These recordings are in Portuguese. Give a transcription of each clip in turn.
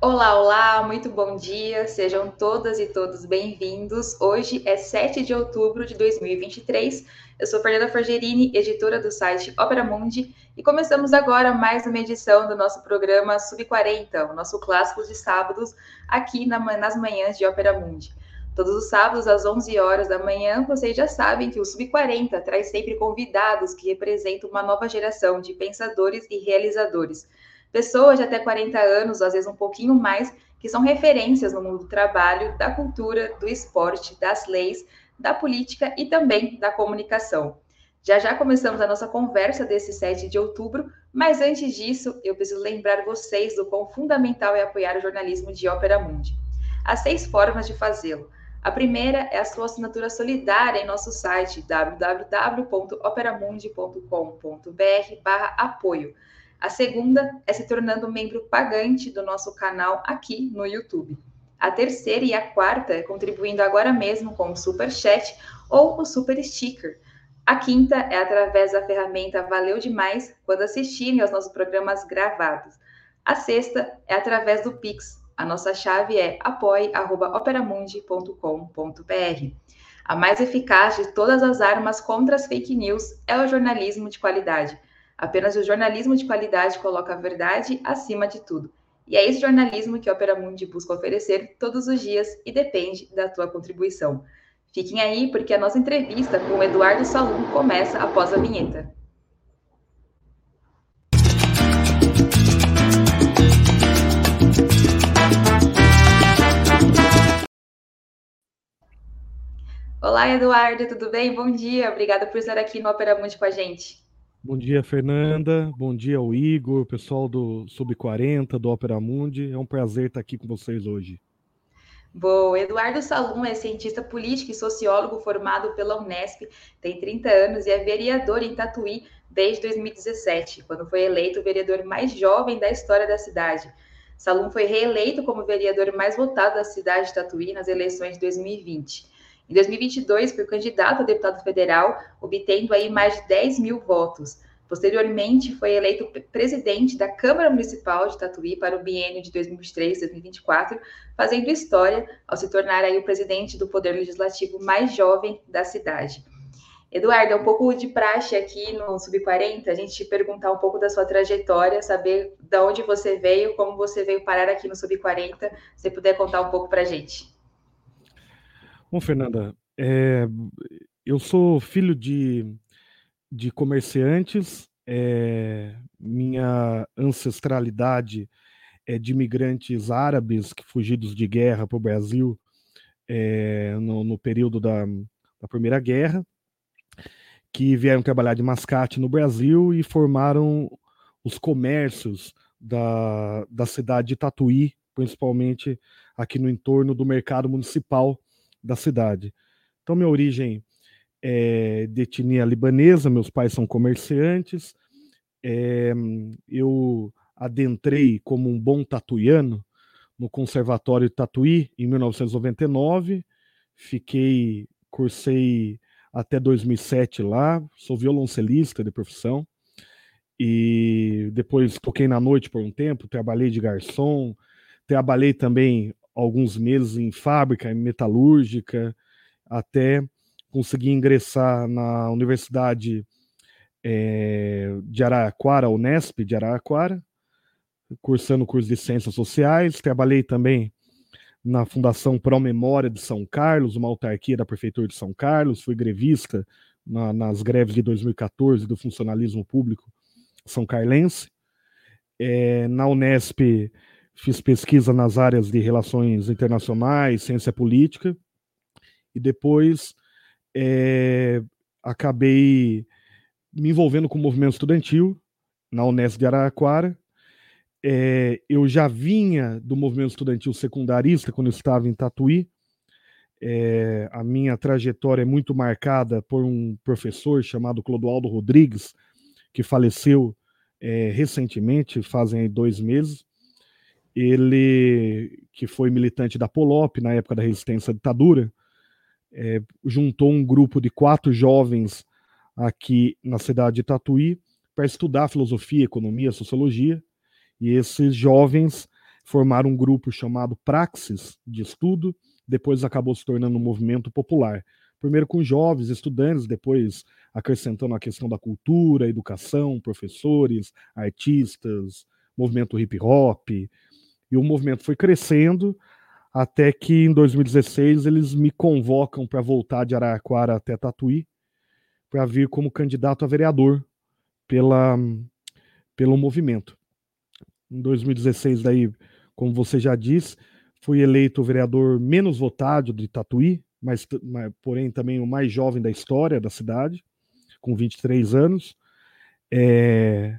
Olá, olá, muito bom dia, sejam todas e todos bem-vindos. Hoje é 7 de outubro de 2023. Eu sou Fernanda Forgerini, editora do site Opera Mundi, e começamos agora mais uma edição do nosso programa Sub40, o nosso clássico de sábados, aqui na, nas manhãs de Opera Mundi. Todos os sábados, às 11 horas da manhã, vocês já sabem que o Sub40 traz sempre convidados que representam uma nova geração de pensadores e realizadores pessoas de até 40 anos, às vezes um pouquinho mais, que são referências no mundo do trabalho, da cultura, do esporte, das leis, da política e também da comunicação. Já já começamos a nossa conversa desse 7 de outubro, mas antes disso, eu preciso lembrar vocês do quão fundamental é apoiar o jornalismo de Ópera Mundi. Há seis formas de fazê-lo. A primeira é a sua assinatura solidária em nosso site www.operamundi.com.br/apoio. A segunda é se tornando membro pagante do nosso canal aqui no YouTube. A terceira e a quarta é contribuindo agora mesmo com o Super Chat ou o Super Sticker. A quinta é através da ferramenta Valeu Demais quando assistirem aos nossos programas gravados. A sexta é através do Pix. A nossa chave é apoie.operamundi.com.br. A mais eficaz de todas as armas contra as fake news é o jornalismo de qualidade. Apenas o jornalismo de qualidade coloca a verdade acima de tudo. E é esse jornalismo que a Opera Mundi busca oferecer todos os dias e depende da tua contribuição. Fiquem aí, porque a nossa entrevista com o Eduardo Salum começa após a vinheta. Olá, Eduardo, tudo bem? Bom dia, obrigada por estar aqui no Opera Mundi com a gente. Bom dia, Fernanda. Bom dia ao Igor, pessoal do Sub40, do Opera Mundi. É um prazer estar aqui com vocês hoje. Bom, Eduardo Salum é cientista político e sociólogo formado pela Unesp, tem 30 anos e é vereador em Tatuí desde 2017, quando foi eleito o vereador mais jovem da história da cidade. Salum foi reeleito como vereador mais votado da cidade de Tatuí nas eleições de 2020. Em 2022, foi candidato a deputado federal, obtendo aí mais de 10 mil votos. Posteriormente, foi eleito presidente da Câmara Municipal de Tatuí para o biênio de 2023-2024, fazendo história ao se tornar aí o presidente do Poder Legislativo mais jovem da cidade. Eduardo, é um pouco de praxe aqui no Sub40, a gente te perguntar um pouco da sua trajetória, saber de onde você veio, como você veio parar aqui no Sub40, se você puder contar um pouco para a gente. Bom, Fernanda, é, eu sou filho de, de comerciantes, é, minha ancestralidade é de imigrantes árabes que fugidos de guerra para o Brasil é, no, no, período da, da Primeira Guerra, que vieram trabalhar de mascate no Brasil e formaram os comércios da, da cidade de Tatuí, principalmente aqui no entorno do mercado municipal da cidade. Então, minha origem é de etnia libanesa, meus pais são comerciantes. É, eu adentrei como um bom tatuiano no Conservatório Tatuí em 1999. Fiquei, cursei até 2007 lá, sou violoncelista de profissão. E depois toquei na noite por um tempo, trabalhei de garçom, trabalhei também alguns meses em fábrica metalúrgica, até conseguir ingressar na Universidade é, de Araraquara, Unesp de Araraquara, cursando curso de Ciências Sociais. Trabalhei também na Fundação Pro Memória de São Carlos, uma autarquia da Prefeitura de São Carlos. Fui grevista na, nas greves de 2014 do funcionalismo público são carlense. É, na Unesp fiz pesquisa nas áreas de relações internacionais, ciência política, e depois é, acabei me envolvendo com o movimento estudantil na Unesp de Araraquara. É, eu já vinha do movimento estudantil secundarista quando eu estava em Tatuí. É, a minha trajetória é muito marcada por um professor chamado Clodoaldo Rodrigues, que faleceu é, recentemente, fazem dois meses ele, que foi militante da Polop na época da resistência à ditadura, é, juntou um grupo de quatro jovens aqui na cidade de Tatuí para estudar filosofia, economia, sociologia, e esses jovens formaram um grupo chamado Praxis de estudo, depois acabou se tornando um movimento popular. Primeiro com jovens, estudantes, depois acrescentando a questão da cultura, educação, professores, artistas, movimento hip hop. E o movimento foi crescendo até que em 2016 eles me convocam para voltar de Araraquara até Tatuí para vir como candidato a vereador pela, pelo movimento. Em 2016, daí, como você já disse, fui eleito o vereador menos votado de Tatuí, mas, mas porém também o mais jovem da história da cidade, com 23 anos. É,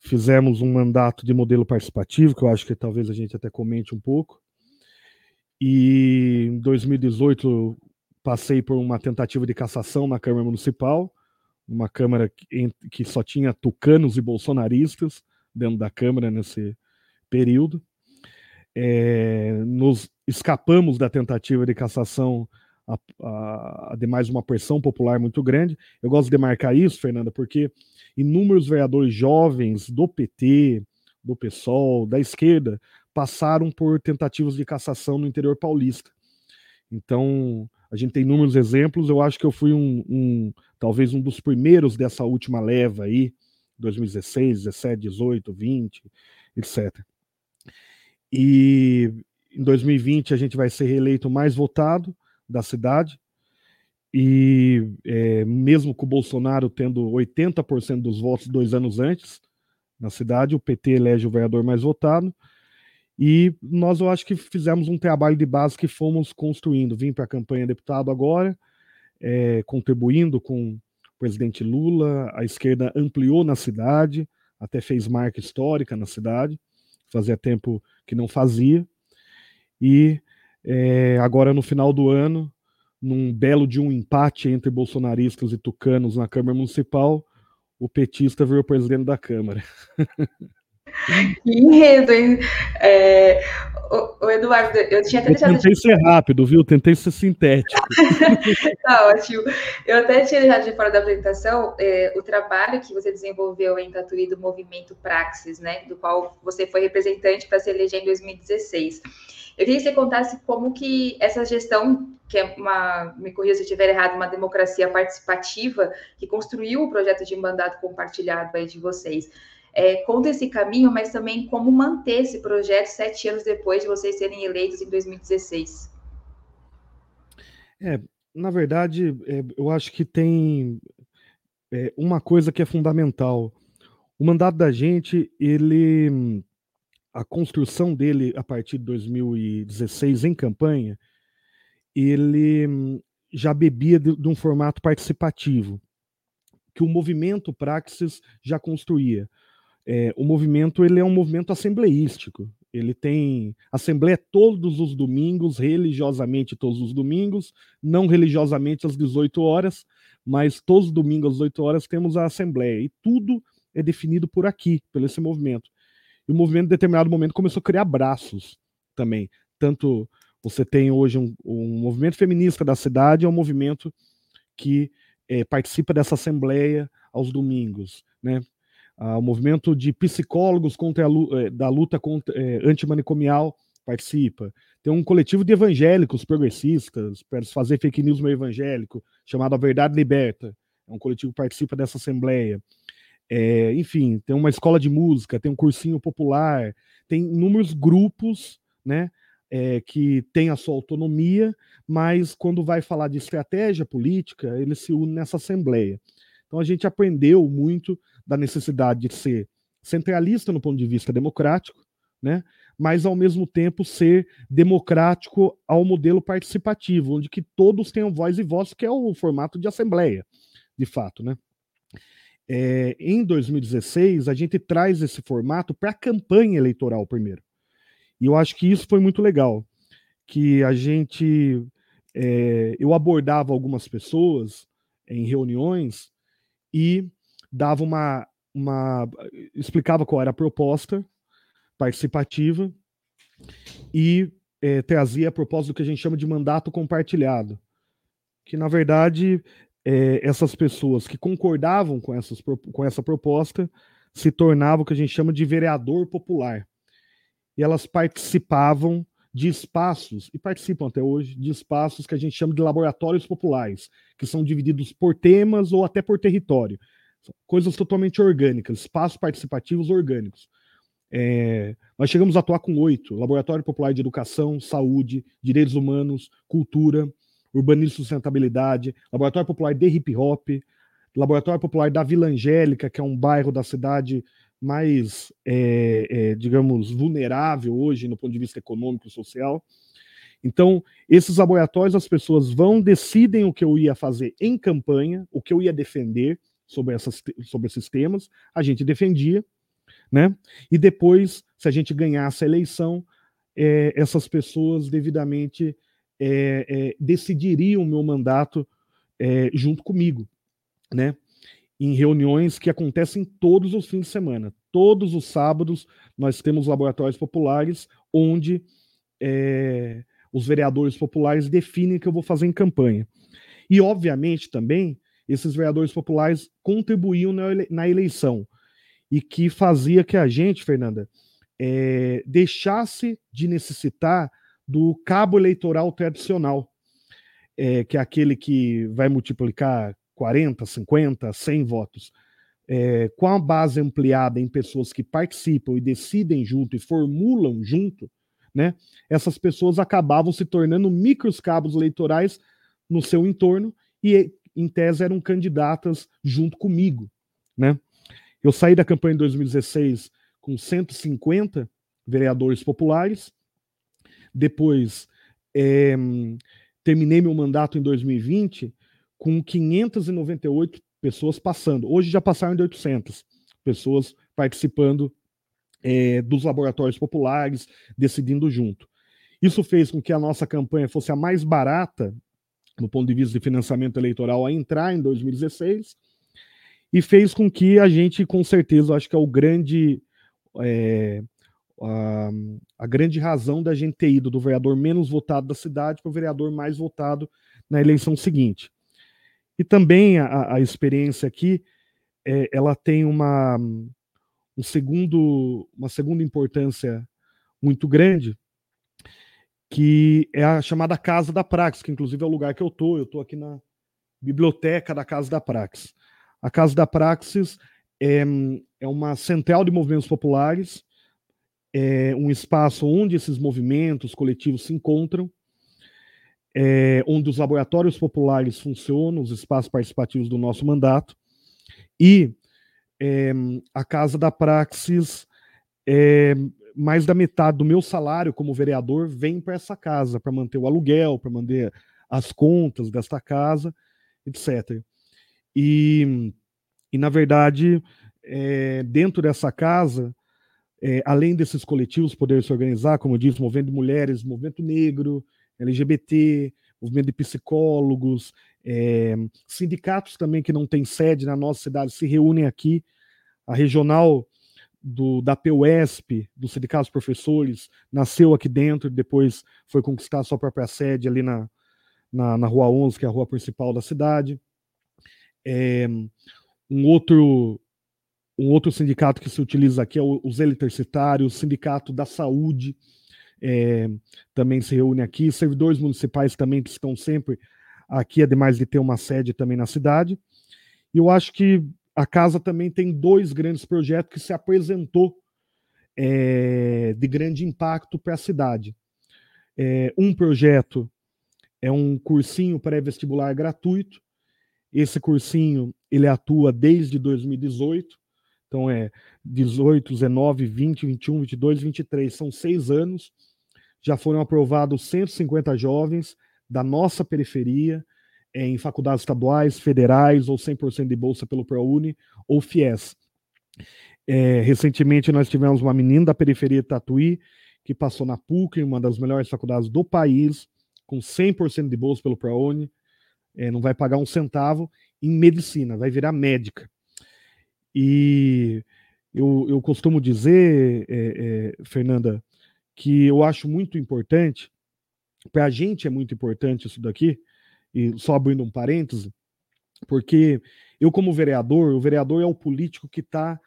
fizemos um mandato de modelo participativo, que eu acho que talvez a gente até comente um pouco. E em 2018 passei por uma tentativa de cassação na Câmara Municipal, uma Câmara que, só tinha tucanos e bolsonaristas dentro da Câmara nesse período. É, nos escapamos da tentativa de cassação a, a, ademais uma pressão popular muito grande. Eu gosto de marcar isso, Fernanda, porque inúmeros vereadores jovens do PT, do PSOL, da esquerda, passaram por tentativas de cassação no interior paulista. Então, a gente tem inúmeros exemplos. Eu acho que eu fui um, um talvez um dos primeiros dessa última leva aí, 2016, 17, 18, 20, etc. E em 2020 a gente vai ser reeleito mais votado da cidade. E é, mesmo com o Bolsonaro tendo 80% dos votos dois anos antes na cidade, o PT elege o vereador mais votado. E nós, eu acho que fizemos um trabalho de base que fomos construindo. Vim para a campanha deputado agora, é, contribuindo com o presidente Lula. A esquerda ampliou na cidade, até fez marca histórica na cidade. Fazia tempo que não fazia. E é, agora, no final do ano, num belo de um empate entre bolsonaristas e tucanos na Câmara Municipal, o petista virou presidente da Câmara. Que enredo, hein? É, o, o, Eduardo, eu tinha até eu deixado. Tentei de... ser rápido, viu? Tentei ser sintético. tá ótimo. Eu até tinha deixado de fora da apresentação é, o trabalho que você desenvolveu em Tatuí do movimento Praxis, né? Do qual você foi representante para se eleger em 2016. Eu queria que você contasse como que essa gestão, que é uma, me corrija se eu estiver errado, uma democracia participativa, que construiu o projeto de mandato compartilhado aí de vocês, é, conta esse caminho, mas também como manter esse projeto sete anos depois de vocês serem eleitos em 2016. É, na verdade, é, eu acho que tem é, uma coisa que é fundamental. O mandato da gente, ele a construção dele a partir de 2016 em campanha, ele já bebia de, de um formato participativo, que o movimento Praxis já construía. É, o movimento ele é um movimento assembleístico. Ele tem assembleia todos os domingos, religiosamente todos os domingos, não religiosamente às 18 horas, mas todos os domingos às 18 horas temos a assembleia. E tudo é definido por aqui, pelo esse movimento. E o movimento, em determinado momento, começou a criar braços também. Tanto você tem hoje um, um movimento feminista da cidade, é um movimento que é, participa dessa assembleia aos domingos, né? Ah, o movimento de psicólogos contra a, é, da luta contra, é, antimanicomial participa. Tem um coletivo de evangélicos progressistas para fazer fake news no evangélico, chamado A Verdade Liberta. É um coletivo que participa dessa assembleia. É, enfim, tem uma escola de música, tem um cursinho popular, tem inúmeros grupos, né? É, que tem a sua autonomia, mas quando vai falar de estratégia política, eles se unem nessa assembleia. Então a gente aprendeu muito da necessidade de ser centralista no ponto de vista democrático, né? mas ao mesmo tempo ser democrático ao modelo participativo, onde que todos tenham voz e voz, que é o formato de assembleia, de fato, né? é, em 2016, a gente traz esse formato para a campanha eleitoral primeiro. E eu acho que isso foi muito legal. Que a gente. É, eu abordava algumas pessoas em reuniões e dava uma, uma. explicava qual era a proposta participativa e é, trazia a proposta do que a gente chama de mandato compartilhado. Que, na verdade, é, essas pessoas que concordavam com, essas, com essa proposta se tornavam o que a gente chama de vereador popular. e elas participavam de espaços, e participam até hoje, de espaços que a gente chama de laboratórios populares, que são divididos por temas ou até por território. Coisas totalmente orgânicas, espaços participativos orgânicos. É, nós chegamos a atuar com oito: Laboratório Popular de Educação, Saúde, Direitos Humanos, Cultura, Urbanismo e Sustentabilidade, Laboratório Popular de Hip Hop, Laboratório Popular da Vila Angélica, que é um bairro da cidade mais, é, é, digamos, vulnerável hoje no ponto de vista econômico e social. Então, esses laboratórios, as pessoas vão, decidem o que eu ia fazer em campanha, o que eu ia defender sobre, essas, sobre esses temas, a gente defendia, né? E depois, se a gente ganhasse a eleição, é, essas pessoas devidamente é, é, decidiriam o meu mandato é, junto comigo, né? em reuniões que acontecem todos os fins de semana. Todos os sábados nós temos laboratórios populares onde é, os vereadores populares definem o que eu vou fazer em campanha. E, obviamente, também, esses vereadores populares contribuíam na, ele na eleição. E que fazia que a gente, Fernanda, é, deixasse de necessitar do cabo eleitoral tradicional, é, que é aquele que vai multiplicar 40, 50, 100 votos, é, com a base ampliada em pessoas que participam e decidem junto e formulam junto, né, essas pessoas acabavam se tornando micros cabos eleitorais no seu entorno e, em tese, eram candidatas junto comigo. Né? Eu saí da campanha em 2016 com 150 vereadores populares, depois é, terminei meu mandato em 2020 com 598 pessoas passando. Hoje já passaram de 800 pessoas participando é, dos laboratórios populares, decidindo junto. Isso fez com que a nossa campanha fosse a mais barata, no ponto de vista de financiamento eleitoral, a entrar em 2016, e fez com que a gente, com certeza, acho que é o grande. É, a, a, grande razão da gente ter ido do vereador menos votado da cidade para o vereador mais votado na eleição seguinte. E também a, a experiência aqui, é, ela tem uma, um segundo, uma segunda importância muito grande, que é a chamada Casa da Praxis, que inclusive é o lugar que eu estou. Eu estou aqui na biblioteca da Casa da Praxis. A Casa da Praxis é, é uma central de movimentos populares, é um espaço onde esses movimentos coletivos se encontram, é, onde os laboratórios populares funcionam, os espaços participativos do nosso mandato, e é, a Casa da Praxis, é, mais da metade do meu salário como vereador vem para essa casa, para manter o aluguel, para manter as contas desta casa, etc. E, e na verdade, é, dentro dessa casa, é, além desses coletivos poderem se organizar, como eu disse, movimento de mulheres, movimento negro, LGBT, movimento de psicólogos, é, sindicatos também que não têm sede na nossa cidade se reúnem aqui. A regional do, da PUESP, do Sindicato dos Professores, nasceu aqui dentro, depois foi conquistar sua própria sede ali na, na, na Rua 11, que é a rua principal da cidade. É, um outro um outro sindicato que se utiliza aqui é os eletricitários, o Sindicato da Saúde, é, também se reúne aqui. Servidores municipais também estão sempre aqui, ademais de ter uma sede também na cidade. E eu acho que a casa também tem dois grandes projetos que se apresentou é, de grande impacto para a cidade. É, um projeto é um cursinho pré-vestibular gratuito. Esse cursinho ele atua desde 2018. Então é 18, 19, 20, 21, 22, 23. São seis anos já foram aprovados 150 jovens da nossa periferia em faculdades estaduais, federais ou 100% de bolsa pelo ProUni ou FIES. É, recentemente nós tivemos uma menina da periferia de Tatuí que passou na PUC, uma das melhores faculdades do país, com 100% de bolsa pelo ProUni, é, não vai pagar um centavo em medicina, vai virar médica. E eu, eu costumo dizer, é, é, Fernanda, que eu acho muito importante, para a gente é muito importante isso daqui, e só abrindo um parêntese, porque eu, como vereador, o vereador é o político que está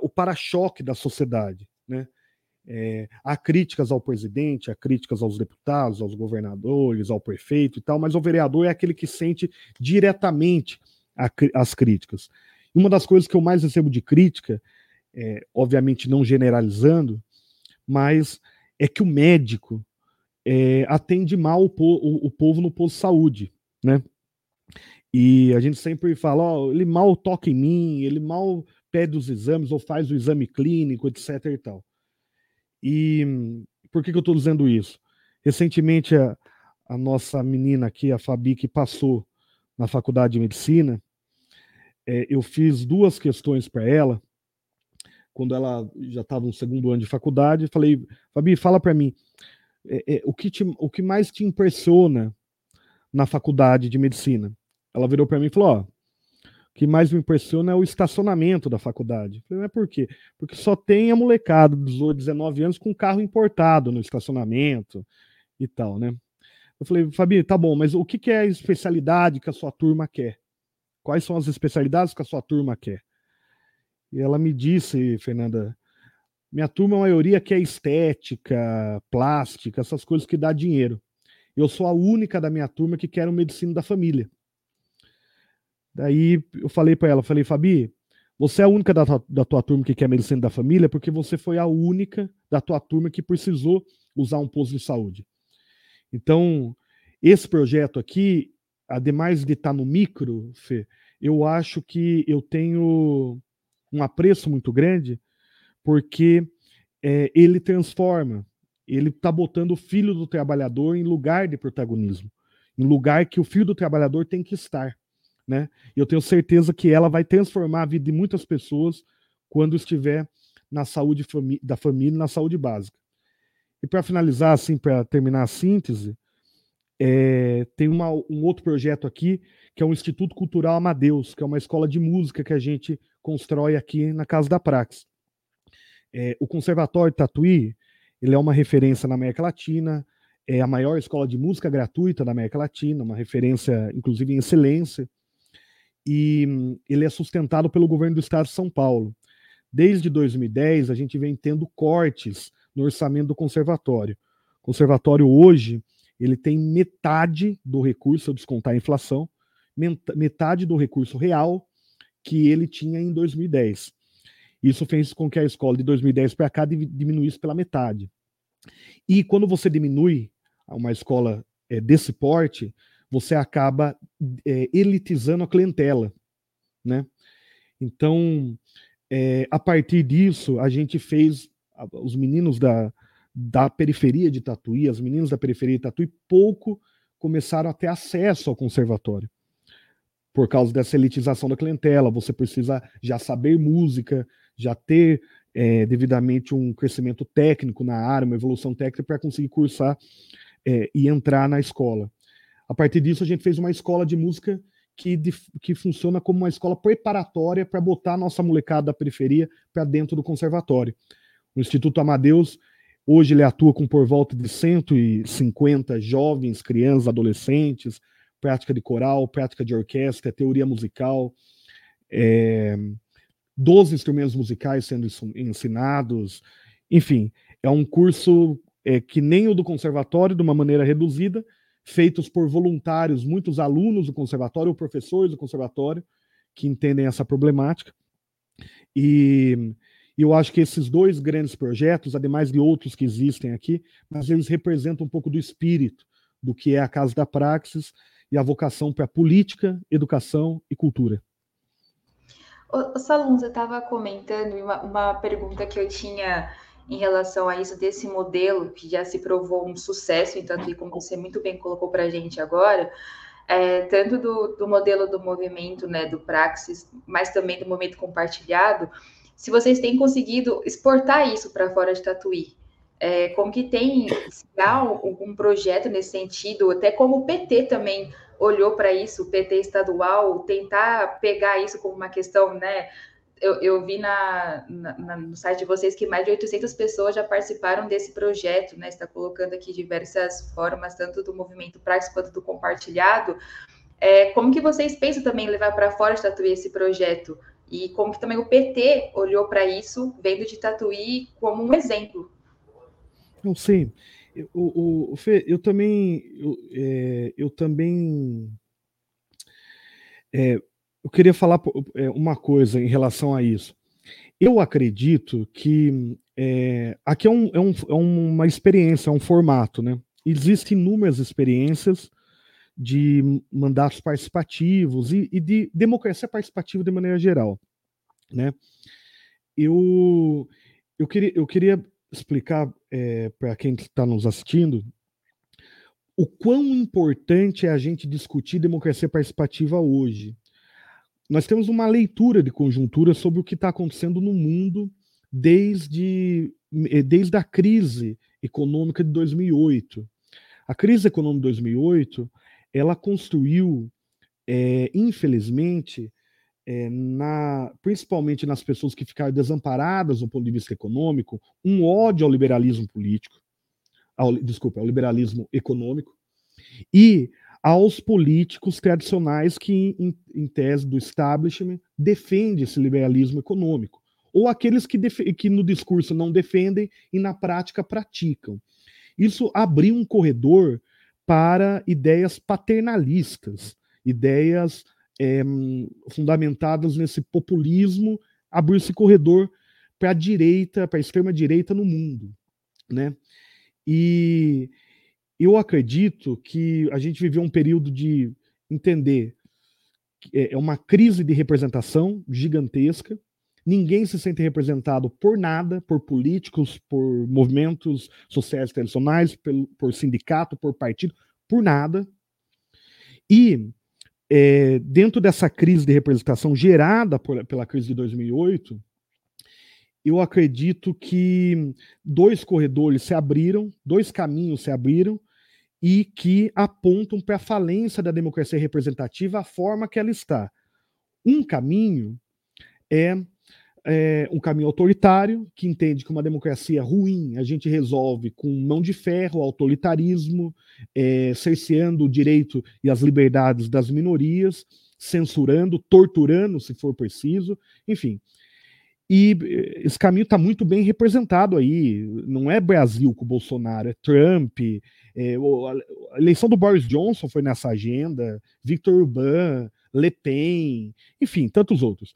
o para-choque da sociedade. Né? É, há críticas ao presidente, há críticas aos deputados, aos governadores, ao prefeito e tal, mas o vereador é aquele que sente diretamente a, as críticas. Uma das coisas que eu mais recebo de crítica, é, obviamente não generalizando, mas é que o médico é, atende mal o, po o, o, povo no posto de saúde, né? E a gente sempre fala, ó, ele mal toca em mim, ele mal pede os exames ou faz o exame clínico, etc e tal. E por que, que eu estou dizendo isso? Recentemente, a, a, nossa menina aqui, a Fabi, que passou na faculdade de medicina, é, eu fiz duas questões para ela, quando ela já estava no segundo ano de faculdade, falei, Fabi, fala para mim, é, é, o, que te, o que mais te impressiona na faculdade de medicina? Ela virou para mim e falou, ó, que mais me impressiona é o estacionamento da faculdade. falei, mas por quê? Porque só tem a molecada dos 19 anos com carro importado no estacionamento e tal, né? Eu falei, Fabi, tá bom, mas o que, que é a especialidade que a sua turma quer? Quais são as especialidades que a sua turma quer? E ela me disse, Fernanda, minha turma, a maioria quer estética, plástica, essas coisas que dá dinheiro. Eu sou a única da minha turma que quer o medicina da família. Daí eu falei para ela, falei, Fabi, você é a única da tua, da tua turma que quer medicina da família porque você foi a única da tua turma que precisou usar um posto de saúde. Então, esse projeto aqui, ademais de estar tá no micro, Fê, eu acho que eu tenho um apreço muito grande porque é, ele transforma, ele está botando o filho do trabalhador em lugar de protagonismo, em lugar que o filho do trabalhador tem que estar né? E eu tenho certeza que ela vai transformar a vida de muitas pessoas quando estiver na saúde da família, na saúde básica. E para finalizar, assim, para terminar a síntese, é, tem uma, um outro projeto aqui, que é o Instituto Cultural Amadeus, que é uma escola de música que a gente constrói aqui na Casa da Prax. É, o Conservatório Tatuí, ele é uma referência na América Latina, é a maior escola de música gratuita da América Latina, uma referência, inclusive, em excelência e hum, ele é sustentado pelo governo do estado de São Paulo. Desde 2010, a gente vem tendo cortes no orçamento do conservatório. O conservatório hoje, ele tem metade do recurso, ao descontar a inflação, metade do recurso real que ele tinha em 2010. Isso fez com que a escola de 2010 para cá diminuísse pela metade. E quando você diminui uma escola é, desse porte, você acaba é, elitizando a clientela, né? Então, é, a partir disso, a gente fez os meninos da, da periferia de Tatuí, as meninas da periferia de Tatuí, pouco começaram a ter acesso ao conservatório. Por causa dessa elitização da clientela, você precisa já saber música, já ter é, devidamente um crescimento técnico na área, uma evolução técnica para conseguir cursar é, e entrar na escola. A partir disso, a gente fez uma escola de música que, de, que funciona como uma escola preparatória para botar a nossa molecada da periferia para dentro do conservatório. O Instituto Amadeus, hoje ele atua com por volta de 150 jovens, crianças, adolescentes, prática de coral, prática de orquestra, teoria musical, é, 12 instrumentos musicais sendo ensinados, enfim, é um curso é, que nem o do conservatório, de uma maneira reduzida, feitos por voluntários, muitos alunos do conservatório ou professores do conservatório que entendem essa problemática. E, eu acho que esses dois grandes projetos, ademais de outros que existem aqui, mas eles representam um pouco do espírito do que é a Casa da Praxis e a vocação para política, educação e cultura. O, você estava comentando uma, uma pergunta que eu tinha em relação a isso desse modelo que já se provou um sucesso, então, como você muito bem colocou para a gente agora, é, tanto do, do, modelo do movimento, né, do Praxis, mas também do movimento compartilhado, se vocês têm conseguido exportar isso para fora de Tatuí, é, como que tem, algum projeto nesse sentido, até como o PT também olhou para isso, o PT estadual, tentar pegar isso como uma questão, né, eu, eu vi na, na, no site de vocês que mais de 800 pessoas já participaram desse projeto, né? Está colocando aqui diversas formas, tanto do movimento prático quanto do compartilhado. É, como que vocês pensam também levar para fora de Tatuí esse projeto? E como que também o PT olhou para isso, vendo de Tatuí como um exemplo Não sei. O, o, Fê, eu também, eu, é, eu também, é, eu queria falar é, uma coisa em relação a isso. Eu acredito que é, aqui é, um, é, um, é uma experiência, é um formato, né? Existem inúmeras experiências de mandatos participativos e, e de democracia participativa de maneira geral, né? Eu, eu, queria, eu queria explicar é, para quem está nos assistindo o quão importante é a gente discutir democracia participativa hoje. Nós temos uma leitura de conjuntura sobre o que está acontecendo no mundo desde, eh, desde a crise econômica de 2008. A crise econômica de 2008 ela construiu, é, infelizmente, é, na, principalmente nas pessoas que ficaram desamparadas do ponto de vista econômico, um ódio ao liberalismo político, ao, desculpa, ao liberalismo econômico, e aos políticos tradicionais que, em, em tese do establishment, defendem esse liberalismo econômico, ou aqueles que, que no discurso não defendem e na prática praticam. Isso abriu um corredor para ideias paternalistas, ideias é, fundamentadas nesse populismo, abriu esse corredor para a direita, para a extrema direita no mundo, né? E eu acredito que a gente viveu um período de entender é, é uma crise de representação gigantesca. Ninguém se sente representado por nada, por políticos, por movimentos sociais tradicionais, por sindicato, por partido, por nada. E é, dentro dessa crise de representação gerada por, pela crise de 2008, eu acredito que dois corredores se abriram, dois caminhos se abriram, e que apontam para a falência da democracia representativa, a forma que ela está. Um caminho é é, um caminho autoritário, que entende que uma democracia ruim a gente resolve com mão de ferro, autoritarismo, é, cerceando o direito e as liberdades das minorias, censurando, torturando, se for preciso, enfim. E eh, esse caminho está muito bem representado aí. Não é Brasil com o Bolsonaro, é Trump. É, a eleição do Boris Johnson foi nessa agenda, Victor Urban, Le Pen, enfim, tantos outros.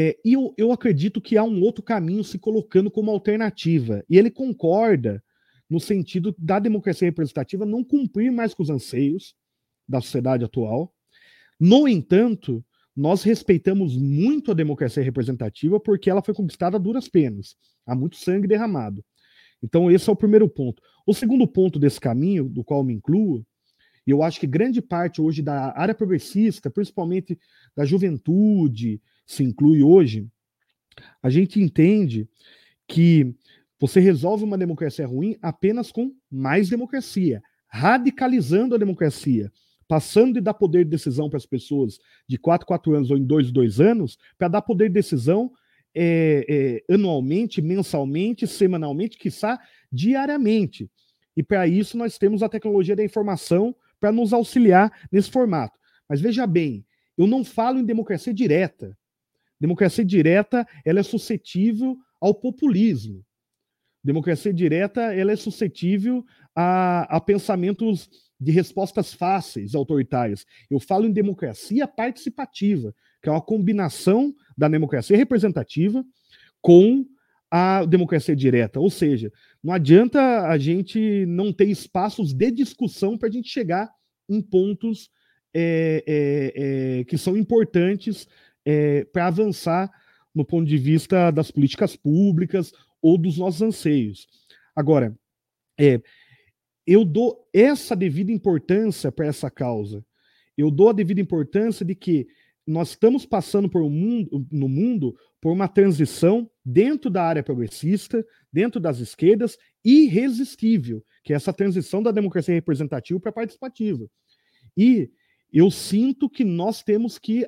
É, e eu, eu acredito que há um outro caminho se colocando como alternativa. E ele concorda no sentido da democracia representativa não cumprir mais com os anseios da sociedade atual. No entanto, nós respeitamos muito a democracia representativa porque ela foi conquistada a duras penas. Há muito sangue derramado. Então, esse é o primeiro ponto. O segundo ponto desse caminho, do qual me incluo, e eu acho que grande parte hoje da área progressista, principalmente da juventude, se inclui hoje, a gente entende que você resolve uma democracia ruim apenas com mais democracia, radicalizando a democracia, passando de dar poder de decisão para as pessoas de 4 4 anos ou em 2 2 anos, para dar poder de decisão é, é, anualmente, mensalmente, semanalmente, quiçá diariamente. E para isso nós temos a tecnologia da informação para nos auxiliar nesse formato. Mas veja bem, eu não falo em democracia direta. Democracia direta ela é suscetível ao populismo. Democracia direta ela é suscetível a, a pensamentos de respostas fáceis, autoritárias. Eu falo em democracia participativa, que é uma combinação da democracia representativa com a democracia direta. Ou seja, não adianta a gente não ter espaços de discussão para a gente chegar em pontos é, é, é, que são importantes é, para avançar no ponto de vista das políticas públicas ou dos nossos anseios. Agora, é, eu dou essa devida importância para essa causa. Eu dou a devida importância de que nós estamos passando por um mundo, no mundo por uma transição dentro da área progressista, dentro das esquerdas, irresistível, que é essa transição da democracia representativa para participativa. E eu sinto que nós temos que,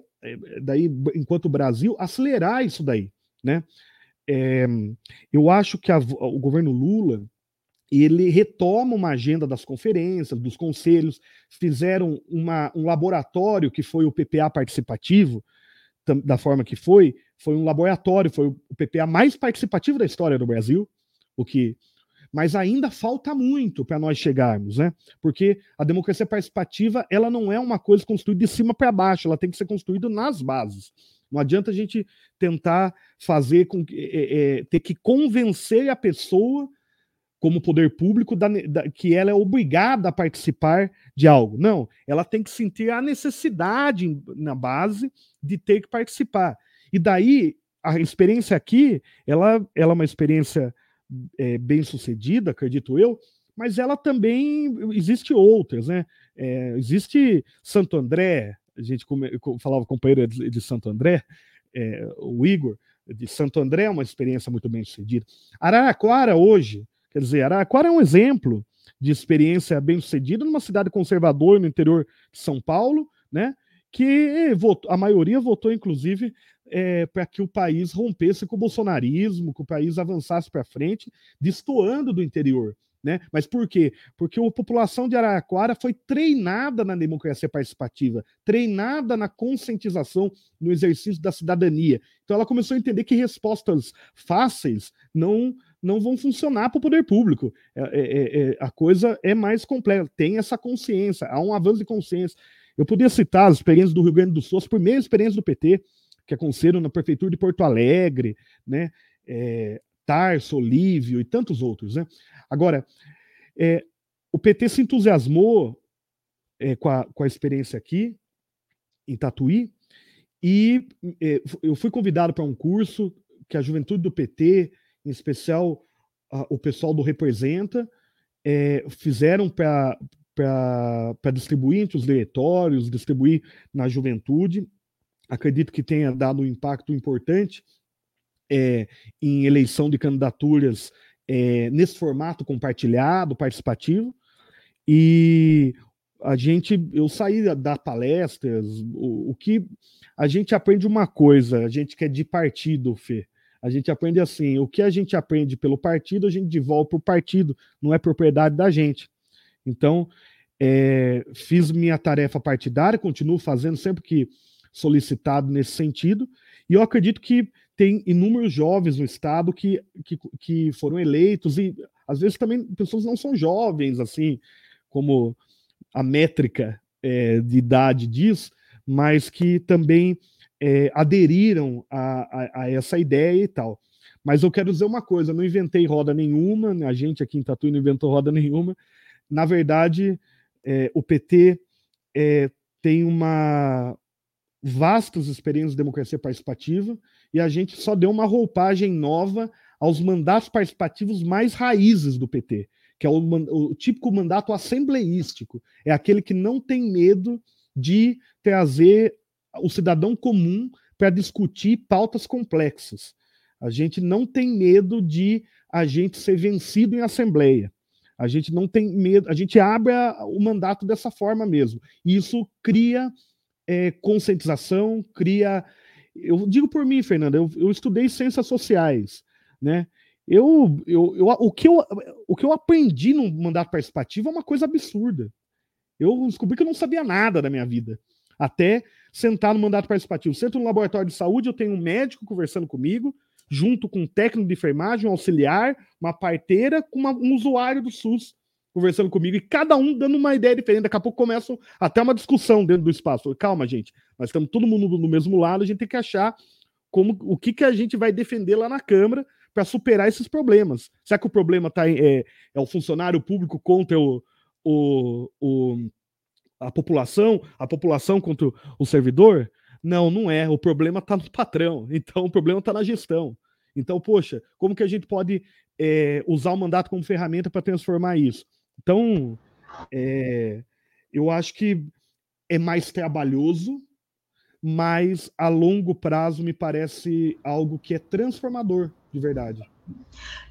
daí, enquanto Brasil, acelerar isso daí, né? É, eu acho que a, o governo Lula ele retoma uma agenda das conferências, dos conselhos, fizeram uma, um laboratório que foi o PPA participativo, da forma que foi, foi um laboratório, foi o PPA mais participativo da história do Brasil, o que mas ainda falta muito para nós chegarmos, né? Porque a democracia participativa ela não é uma coisa construída de cima para baixo, ela tem que ser construída nas bases. Não adianta a gente tentar fazer com que é, é, ter que convencer a pessoa como poder público da, da, que ela é obrigada a participar de algo. Não, ela tem que sentir a necessidade na base de ter que participar. E daí a experiência aqui, ela, ela é uma experiência é, bem sucedida, acredito eu, mas ela também existe outras, né? É, existe Santo André, a gente falava com o companheiro de, de Santo André, é, o Igor, de Santo André é uma experiência muito bem sucedida. Araraquara hoje, quer dizer, Araraquara é um exemplo de experiência bem sucedida numa cidade conservadora no interior de São Paulo, né? Que votou, a maioria votou, inclusive, é, para que o país rompesse com o bolsonarismo, que o país avançasse para frente, destoando do interior. Né? Mas por quê? Porque a população de Araraquara foi treinada na democracia participativa, treinada na conscientização, no exercício da cidadania. Então ela começou a entender que respostas fáceis não não vão funcionar para o poder público. É, é, é, é, a coisa é mais complexa, tem essa consciência, há um avanço de consciência. Eu poderia citar as experiências do Rio Grande do Sul, as primeiras experiências do PT, que aconteceram na prefeitura de Porto Alegre, né? É, Tarso, Olívio e tantos outros, né? Agora, é, o PT se entusiasmou é, com, a, com a experiência aqui, em Tatuí, e é, eu fui convidado para um curso que a juventude do PT, em especial a, o pessoal do Representa, é, fizeram para distribuir entre os diretórios, distribuir na juventude acredito que tenha dado um impacto importante é, em eleição de candidaturas é, nesse formato compartilhado, participativo. E a gente, eu saí da palestras, o, o, que a gente aprende uma coisa, a gente que é de partido, Fê. A gente aprende assim, o que a gente aprende pelo partido, a gente devolve para o partido, não é propriedade da gente. Então, é, fiz minha tarefa partidária, continuo fazendo sempre que solicitado nesse sentido, e eu acredito que tem inúmeros jovens no estado que, que, que foram eleitos, e às vezes também pessoas não são jovens, assim, como a métrica é, de idade diz, mas que também é, aderiram a, a, a, essa ideia e tal. Mas eu quero dizer uma coisa: não inventei roda nenhuma, a gente aqui em Tatuí não inventou roda nenhuma. Na verdade, é, o PT é, tem uma, vastas experiências de democracia participativa e a gente só deu uma roupagem nova aos mandatos participativos mais raízes do PT, que é o, o típico mandato assembleístico. É aquele que não tem medo de trazer o cidadão comum para discutir pautas complexas. A gente não tem medo de a gente ser vencido em assembleia. A gente não tem medo, a gente abre o mandato dessa forma mesmo. E isso cria é, conscientização, cria. Eu digo por mim, Fernanda, eu, eu estudei ciências sociais, né? Eu, eu, eu, o, que eu, o que eu aprendi no mandato participativo é uma coisa absurda. Eu descobri que eu não sabia nada da minha vida. Até sentar no mandato participativo. Sento no laboratório de saúde, eu tenho um médico conversando comigo, junto com um técnico de enfermagem, um auxiliar, uma parteira, com uma, um usuário do SUS conversando comigo e cada um dando uma ideia diferente. Daqui a pouco começa até uma discussão dentro do espaço. Calma, gente, nós estamos todo mundo no mesmo lado, a gente tem que achar como o que, que a gente vai defender lá na Câmara para superar esses problemas. Será que o problema tá, é, é o funcionário público contra o, o, o, a população, a população contra o servidor? Não, não é. O problema está no patrão. Então, o problema está na gestão. Então, poxa, como que a gente pode é, usar o mandato como ferramenta para transformar isso? Então, é, eu acho que é mais trabalhoso, mas a longo prazo me parece algo que é transformador, de verdade.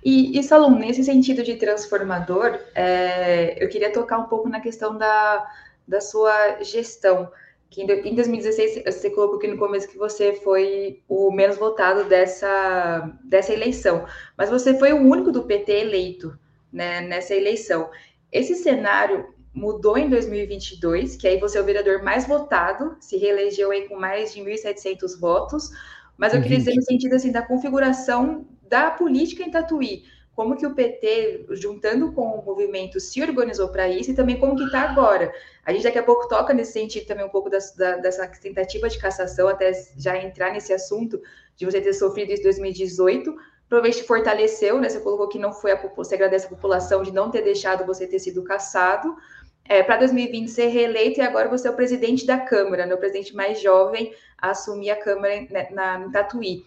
E, e Salom, nesse sentido de transformador, é, eu queria tocar um pouco na questão da, da sua gestão. Que em 2016 você colocou aqui no começo que você foi o menos votado dessa, dessa eleição, mas você foi o único do PT eleito né, nessa eleição. Esse cenário mudou em 2022, que aí você é o vereador mais votado, se reelegeu aí com mais de 1.700 votos, mas eu queria dizer no sentido assim da configuração da política em Tatuí. como que o PT, juntando com o movimento, se organizou para isso e também como que está agora. A gente daqui a pouco toca nesse sentido também um pouco da, da, dessa tentativa de cassação, até já entrar nesse assunto de você ter sofrido isso em 2018, provavelmente fortaleceu, né? Você colocou que não foi a você agradece a população de não ter deixado você ter sido caçado. É, para 2020 ser reeleito e agora você é o presidente da Câmara, né, o presidente mais jovem a assumir a Câmara né, na, na Tatuí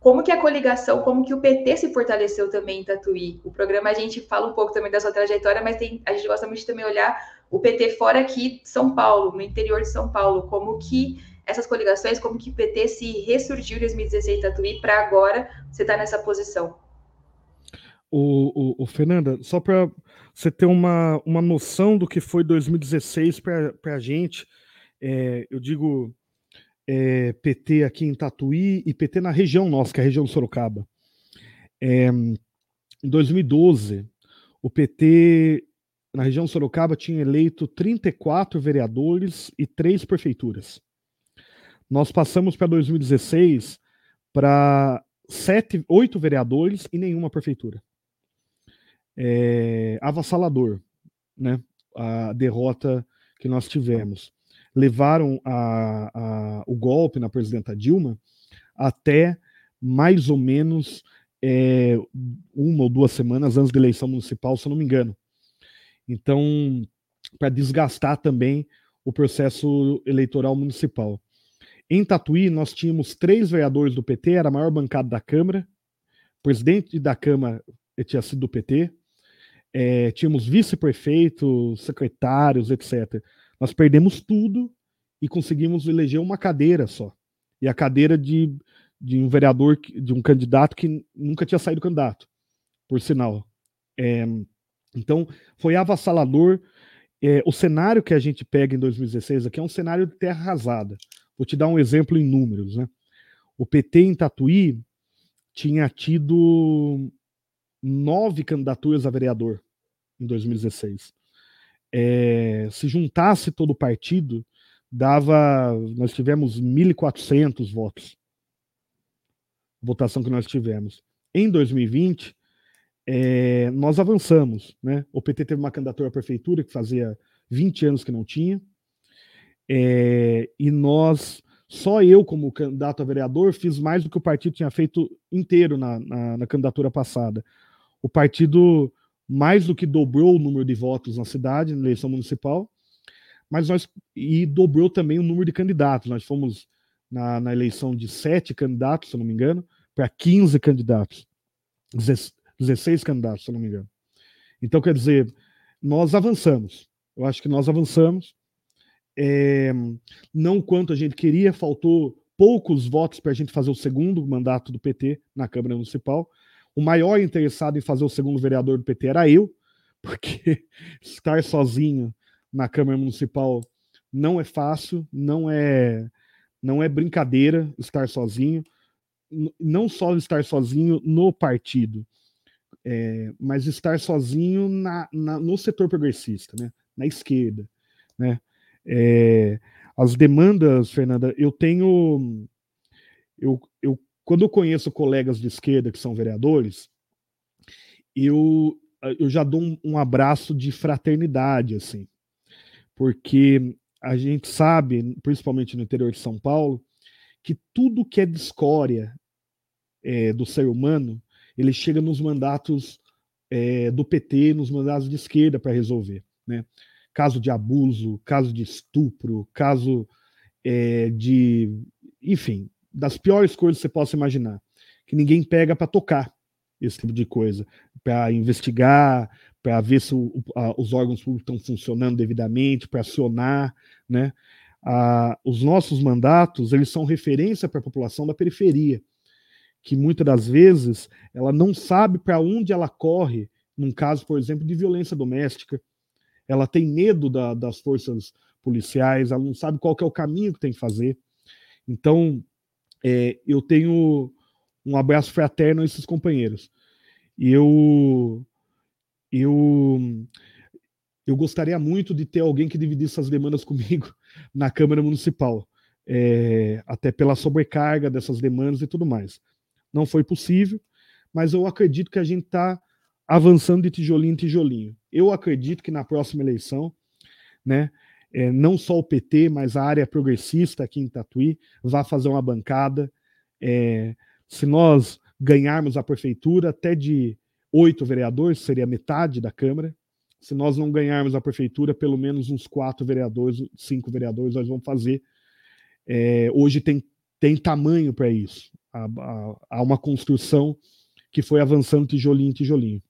como que a coligação, como que o PT se fortaleceu também em Tatuí. O programa a gente fala um pouco também da sua trajetória, mas tem, a gente gosta muito de também olhar o PT fora aqui São Paulo, no interior de São Paulo, como que essas coligações, como que o PT se ressurgiu em 2016 em Tatuí para agora você estar tá nessa posição. O, o, o Fernanda, só para você ter uma, uma noção do que foi 2016 para a gente, é, eu digo é, PT aqui em Tatuí e PT na região nossa, que é a região de Sorocaba. É, em 2012, o PT na região de Sorocaba tinha eleito 34 vereadores e três prefeituras. Nós passamos para 2016 para sete, oito vereadores e nenhuma prefeitura. É, avassalador, né? A derrota que nós tivemos levaram a, a, o golpe na presidenta Dilma até mais ou menos é, uma ou duas semanas antes da eleição municipal, se eu não me engano. Então, para desgastar também o processo eleitoral municipal. Em Tatuí, nós tínhamos três vereadores do PT, era a maior bancada da Câmara, o presidente da Câmara tinha sido do PT, é, tínhamos vice-prefeitos, secretários, etc. Nós perdemos tudo e conseguimos eleger uma cadeira só. E a cadeira de, de um vereador, de um candidato que nunca tinha saído candidato, por sinal. É, então, foi avassalador. É, o cenário que a gente pega em 2016 aqui é um cenário de terra arrasada. Vou te dar um exemplo em números. Né? O PT em Tatuí tinha tido nove candidaturas a vereador em 2016 é, se juntasse todo o partido, dava. Nós tivemos 1.400 votos. Votação que nós tivemos. Em 2020, é, nós avançamos. Né? O PT teve uma candidatura à prefeitura que fazia 20 anos que não tinha. É, e nós, só eu, como candidato a vereador, fiz mais do que o partido tinha feito inteiro na, na, na candidatura passada. O partido mais do que dobrou o número de votos na cidade, na eleição municipal, mas nós e dobrou também o número de candidatos. Nós fomos na, na eleição de sete candidatos, se não me engano, para 15 candidatos, 16 candidatos, se não me engano. Então, quer dizer, nós avançamos. Eu acho que nós avançamos. É, não quanto a gente queria, faltou poucos votos para a gente fazer o segundo mandato do PT na Câmara Municipal, o maior interessado em fazer o segundo vereador do PT era eu, porque estar sozinho na Câmara Municipal não é fácil, não é não é brincadeira estar sozinho, não só estar sozinho no partido, é, mas estar sozinho na, na, no setor progressista, né? na esquerda. Né? É, as demandas, Fernanda, eu tenho. Eu, eu quando eu conheço colegas de esquerda que são vereadores, eu, eu já dou um, um abraço de fraternidade, assim, porque a gente sabe, principalmente no interior de São Paulo, que tudo que é de escória é, do ser humano, ele chega nos mandatos é, do PT, nos mandatos de esquerda para resolver. Né? Caso de abuso, caso de estupro, caso é, de. Enfim, das piores coisas que você possa imaginar, que ninguém pega para tocar esse tipo de coisa, para investigar, para ver se o, a, os órgãos públicos estão funcionando devidamente, para acionar, né? Ah, os nossos mandatos eles são referência para a população da periferia, que muitas das vezes ela não sabe para onde ela corre, num caso, por exemplo, de violência doméstica, ela tem medo da, das forças policiais, ela não sabe qual é o caminho que tem que fazer. Então, é, eu tenho um abraço fraterno a esses companheiros. E eu, eu, eu gostaria muito de ter alguém que dividisse essas demandas comigo na Câmara Municipal, é, até pela sobrecarga dessas demandas e tudo mais. Não foi possível, mas eu acredito que a gente está avançando de tijolinho em tijolinho. Eu acredito que na próxima eleição, né, é, não só o PT, mas a área progressista aqui em Tatuí vai fazer uma bancada. É, se nós ganharmos a prefeitura, até de oito vereadores, seria metade da Câmara. Se nós não ganharmos a prefeitura, pelo menos uns quatro vereadores, cinco vereadores nós vamos fazer. É, hoje tem, tem tamanho para isso. Há, há, há uma construção que foi avançando tijolinho em tijolinho.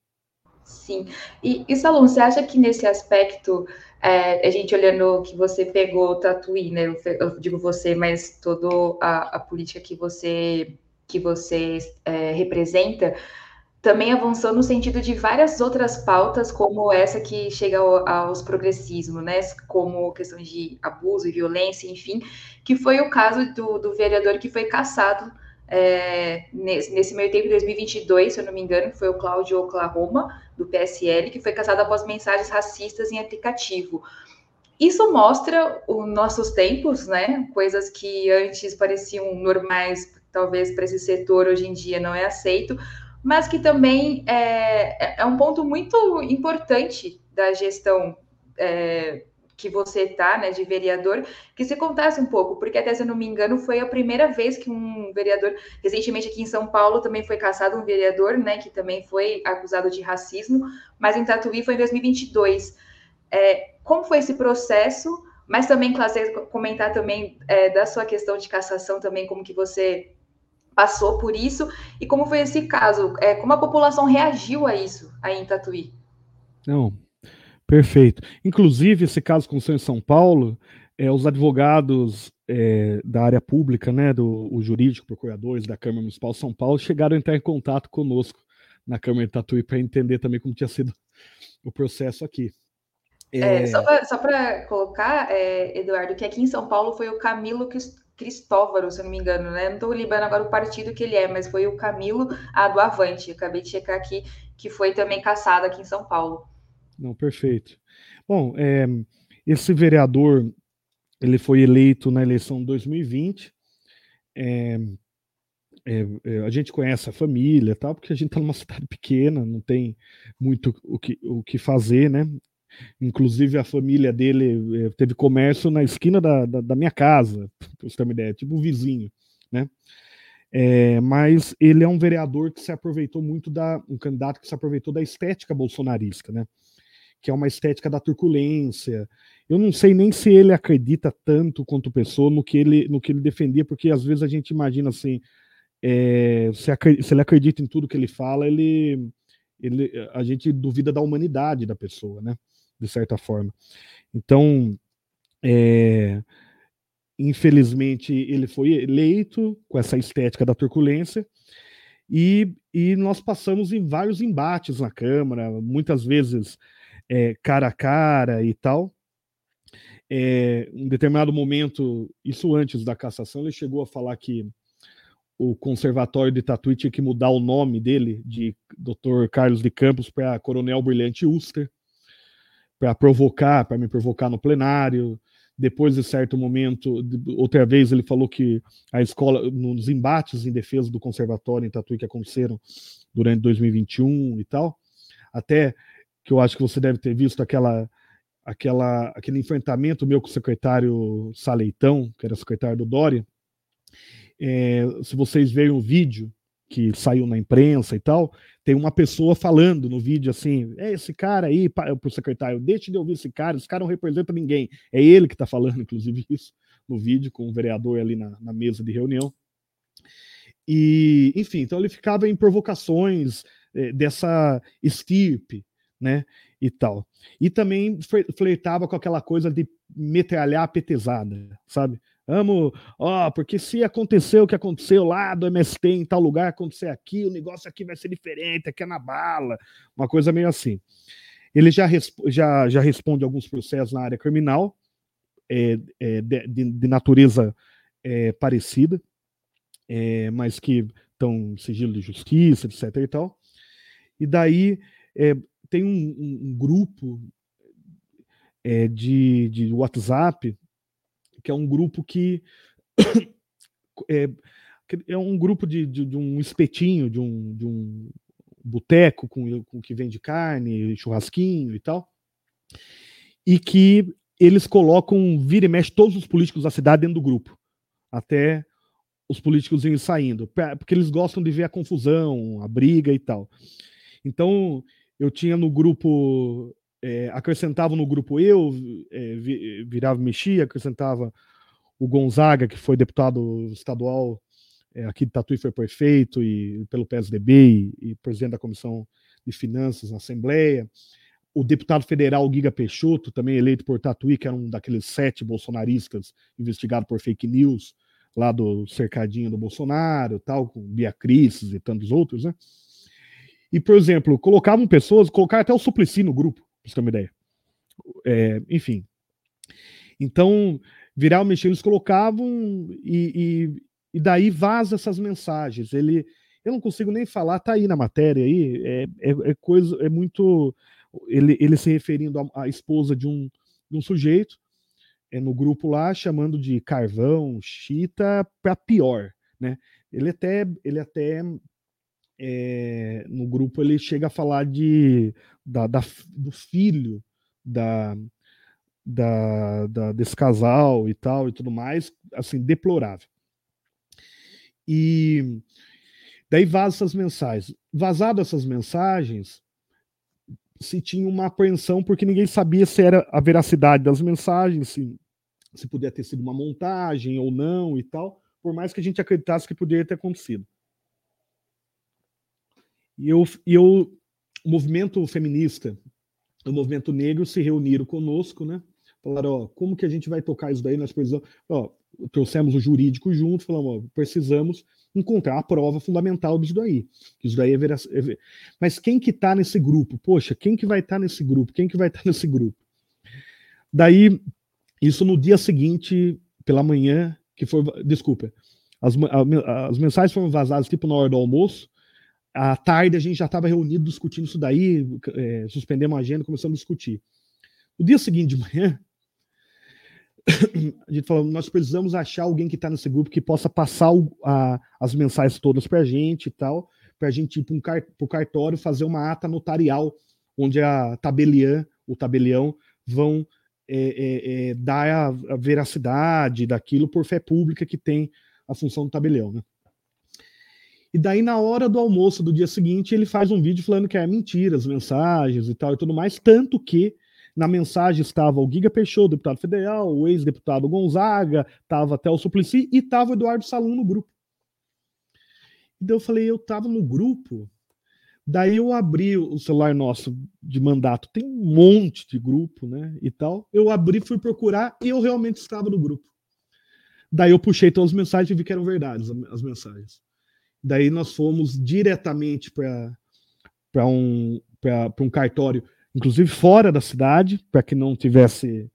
Sim. E, e Salom, você acha que nesse aspecto, é, a gente olhando que você pegou o Tatuí, né? Eu, eu digo você, mas toda a, a, política que você que você é, representa, também avançou no sentido de várias outras pautas, como essa que chega ao, aos progressismos, né? Como questões de abuso e violência, enfim, que foi o caso do, do vereador que foi caçado é, nesse, meio tempo, em 2022, se eu não me engano, foi o Cláudio Oklahoma, do PSL, que foi caçado após mensagens racistas em aplicativo. Isso mostra os nossos tempos, né? Coisas que antes pareciam normais, talvez para esse setor hoje em dia não é aceito, mas que também é, é um ponto muito importante da gestão é, que você tá, né, de vereador, que se contasse um pouco, porque até se eu não me engano, foi a primeira vez que um vereador, recentemente aqui em São Paulo também foi caçado um vereador, né, que também foi acusado de racismo, mas em Tatuí foi em 2022. É, como foi esse processo? Mas também, Cláudia, comentar também é, da sua questão de cassação também, como que você passou por isso e como foi esse caso, é, como a população reagiu a isso aí em Tatuí? Não, Perfeito. Inclusive, esse caso com o em São Paulo, é, os advogados é, da área pública, né, do o jurídico, procuradores da Câmara Municipal de São Paulo, chegaram a entrar em contato conosco na Câmara de Tatuí para entender também como tinha sido o processo aqui. É... só para colocar, é, Eduardo, que aqui em São Paulo foi o Camilo Cristóvaro, se eu não me engano, né? Não estou lembrando agora o partido que ele é, mas foi o Camilo a do Avante. Acabei de checar aqui que foi também caçado aqui em São Paulo. Não, perfeito. Bom, é, esse vereador ele foi eleito na eleição de 2020. É, é, é, a gente conhece a família, tal, porque a gente está numa cidade pequena, não tem muito o que, o que fazer, né? Inclusive a família dele é, teve comércio na esquina da, da, da minha casa, para você ter uma ideia, tipo um vizinho, né? É, mas ele é um vereador que se aproveitou muito da, um candidato que se aproveitou da estética bolsonarista, né? Que é uma estética da turculência. Eu não sei nem se ele acredita tanto quanto pessoa no que ele, no que ele defendia, porque às vezes a gente imagina assim, é, se, se, ele acredita em tudo que ele fala, ele, ele, a gente duvida da humanidade da pessoa, né? De certa forma. Então, é, infelizmente, ele foi eleito com essa estética da turculência. E, e nós passamos em vários embates na Câmara, muitas vezes é, cara a cara e tal. É, em determinado momento, isso antes da cassação, ele chegou a falar que o Conservatório de Tatuí tinha que mudar o nome dele de Dr. Carlos de Campos para Coronel Brilhante Uster, para provocar, para me provocar no plenário. Depois de certo momento, outra vez ele falou que a escola, nos embates em defesa do conservatório em Tatuí que aconteceram durante 2021 e tal, até que eu acho que você deve ter visto aquela, aquela, aquele enfrentamento meu com o secretário Saleitão, que era secretário do Dória. É, se vocês verem o vídeo que saiu na imprensa e tal, tem uma pessoa falando no vídeo assim: é esse cara aí, para o secretário, deixe de ouvir esse cara, esse cara não representa ninguém. É ele que está falando, inclusive, isso no vídeo, com o vereador ali na, na mesa de reunião. E, enfim, então ele ficava em provocações é, dessa estirpe né? E tal. E também flertava com aquela coisa de metralhar a petezada, sabe? Amo, ó, porque se aconteceu o que aconteceu lá do MST em tal lugar, acontecer aqui, o negócio aqui vai ser diferente, aqui é na bala, uma coisa meio assim. Ele já, já, já responde alguns processos na área criminal, é, é, de, de, natureza é, parecida, é, mas que estão sigilo de justiça, etc. e tal. E daí é, tem um, um, grupo é, de, de WhatsApp, que é um grupo que é, é um grupo de, de, de, um espetinho, de um, de um boteco com, com que vende carne, churrasquinho e tal, e que eles colocam, vira e mexe, todos os políticos da cidade dentro do grupo, até os políticos saindo, porque eles gostam de ver a confusão, a briga e tal. Então, eu tinha no grupo, é, acrescentava no grupo eu, é, virava mexia, acrescentava o Gonzaga, que foi deputado estadual é, aqui de Tatuí, foi prefeito e pelo PSDB e, e presidente da Comissão de Finanças na Assembleia o deputado federal Giga Peixoto, também eleito por Tatuí, que era um daqueles sete bolsonaristas investigados por fake news, lá do cercadinho do Bolsonaro, tal, com Bia e tantos outros, né? E, por exemplo, colocavam pessoas, colocaram até o Suplicy no grupo, pra você ter uma ideia. É, enfim. Então, virar o mexer, eles colocavam e, e, e, daí vaza essas mensagens. Ele, eu não consigo nem falar, tá aí na matéria aí, é, é, é coisa, é muito ele, ele se referindo à, à esposa de um, de um sujeito é, no grupo lá, chamando de carvão, chita, para pior, né? Ele até, ele até é, no grupo ele chega a falar de, da, da do filho da, da, da, desse casal e tal e tudo mais, assim, deplorável. E daí vaza essas mensagens. Vazado essas mensagens, se tinha uma apreensão porque ninguém sabia se era a veracidade das mensagens, se, se podia ter sido uma montagem ou não e tal, por mais que a gente acreditasse que poderia ter acontecido. E eu, e eu o movimento feminista, o movimento negro se reuniram conosco, né? Falaram, ó, como que a gente vai tocar isso daí? Nós precisamos, ó, trouxemos o jurídico junto, falamos, ó, precisamos encontrar a prova fundamental disso daí. Isso daí é, ver, é Mas quem que tá nesse grupo? Poxa, quem que vai estar tá nesse grupo? Quem que vai estar tá nesse grupo? Daí, isso no dia seguinte, pela manhã, que foi, desculpa, as, as mensagens foram vazadas tipo na hora do almoço, à tarde a gente já estava reunido discutindo isso daí, é, suspendemos a agenda, começamos a discutir. No dia seguinte de manhã, a gente falou, nós precisamos achar alguém que está nesse grupo que possa passar o, a, as mensagens todas para a gente e tal, para a gente ir para um car o cartório fazer uma ata notarial, onde a tabeliã, o tabelião, vão é, é, é, dar a, a, veracidade daquilo por fé pública que tem a função do tabelião. Né? E daí, na hora do almoço do dia seguinte, ele faz um vídeo falando que é mentira, as mensagens e tal e tudo mais, tanto que na mensagem estava o Giga Peixoto, deputado federal, o ex-deputado Gonzaga, estava até o Suplicy e estava o Eduardo Salum no grupo. E daí eu falei, eu estava no grupo. Daí eu abri o celular nosso de mandato, tem um monte de grupo, né, e tal. Eu abri, fui procurar e eu realmente estava no grupo. Daí eu puxei todas as mensagens e vi que eram verdades as mensagens. Daí nós fomos diretamente para um, um cartório inclusive fora da cidade, para que não tivesse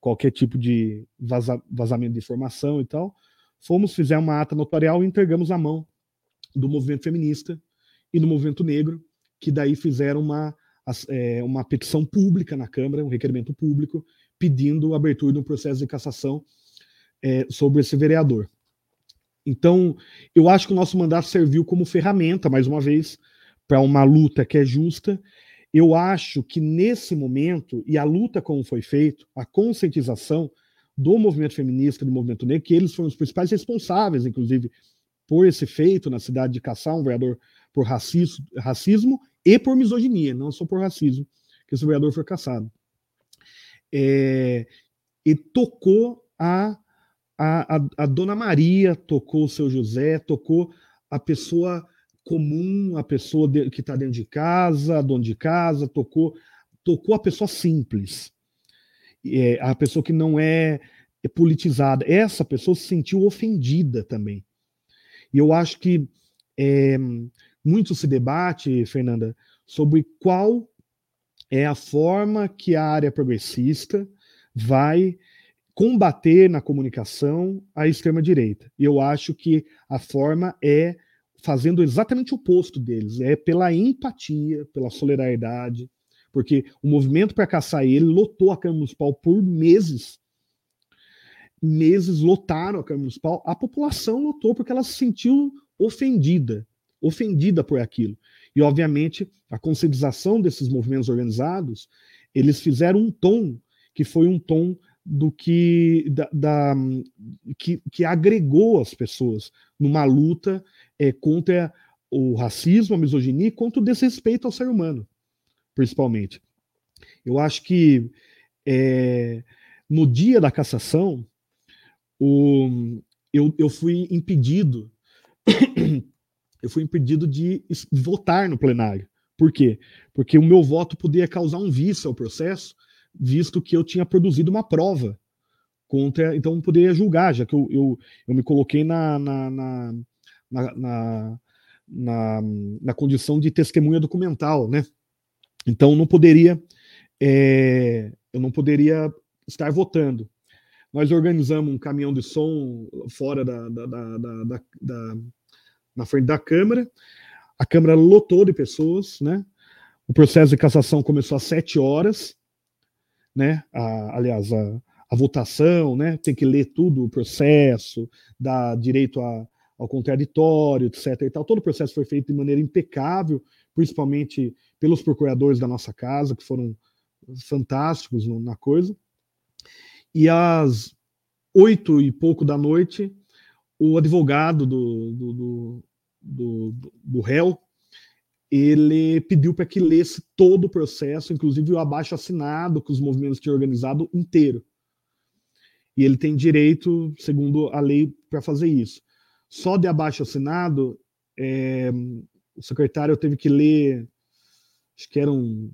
qualquer tipo de vaza, vazamento de informação e tal. Fomos, fizemos uma ata notarial e entregamos a mão do movimento feminista e do movimento negro, que daí fizeram uma, é, uma petição pública na Câmara, um requerimento público, pedindo a abertura de um processo de cassação é, sobre esse vereador. Então, eu acho que o nosso mandato serviu como ferramenta, mais uma vez, para uma luta que é justa eu acho que nesse momento, e a luta como foi feito, a conscientização do movimento feminista, do movimento negro, que eles foram os principais responsáveis, inclusive, por esse feito na cidade de caçar um vereador por racismo, racismo e por misoginia, não só por racismo, que esse vereador foi caçado. É, e tocou a, a, a, a Dona Maria, tocou o seu José, tocou a pessoa comum, a pessoa de, que está dentro de casa, dono de casa, tocou, tocou a pessoa simples, é, a pessoa que não é, politizada. Essa pessoa se sentiu ofendida também. E eu acho que é, muito se debate, Fernanda, sobre qual é a forma que a área progressista vai combater na comunicação a extrema-direita. E eu acho que a forma é fazendo exatamente o oposto deles, é pela empatia, pela solidariedade, porque o movimento para caçar ele lotou a Câmara Municipal por meses. Meses lotaram a Câmara Municipal, a população lotou porque ela se sentiu ofendida, ofendida por aquilo. E, obviamente, a conscientização desses movimentos organizados, eles fizeram um tom que foi um tom do que da, da que, que, agregou as pessoas numa luta é, contra o racismo, a misoginia, contra o desrespeito ao ser humano, principalmente. Eu acho que é, no dia da cassação, o, eu, eu fui impedido, eu fui impedido de votar no plenário. Por quê? Porque o meu voto poderia causar um vício ao processo, visto que eu tinha produzido uma prova contra, então poderia julgar, já que eu, eu, eu me coloquei na, na, na, na, na, na condição de testemunha documental, né? Então não poderia, é, eu não poderia estar votando. Nós organizamos um caminhão de som fora da, da, da, da, da na frente da Câmara. A Câmara lotou de pessoas, né? O processo de cassação começou às sete horas, né? A, aliás, a, a votação, né? Tem que ler tudo o processo, dar direito a, ao contraditório, etc. E tal. Todo o processo foi feito de maneira impecável, principalmente pelos procuradores da nossa casa, que foram fantásticos no, na coisa. E às oito e pouco da noite, o advogado do, do, do, do, do réu, ele pediu para que lesse todo o processo, inclusive o abaixo assinado que os movimentos tinham organizado inteiro. E ele tem direito, segundo a lei, para fazer isso. Só de abaixo assinado, é, o secretário teve que ler, acho que eram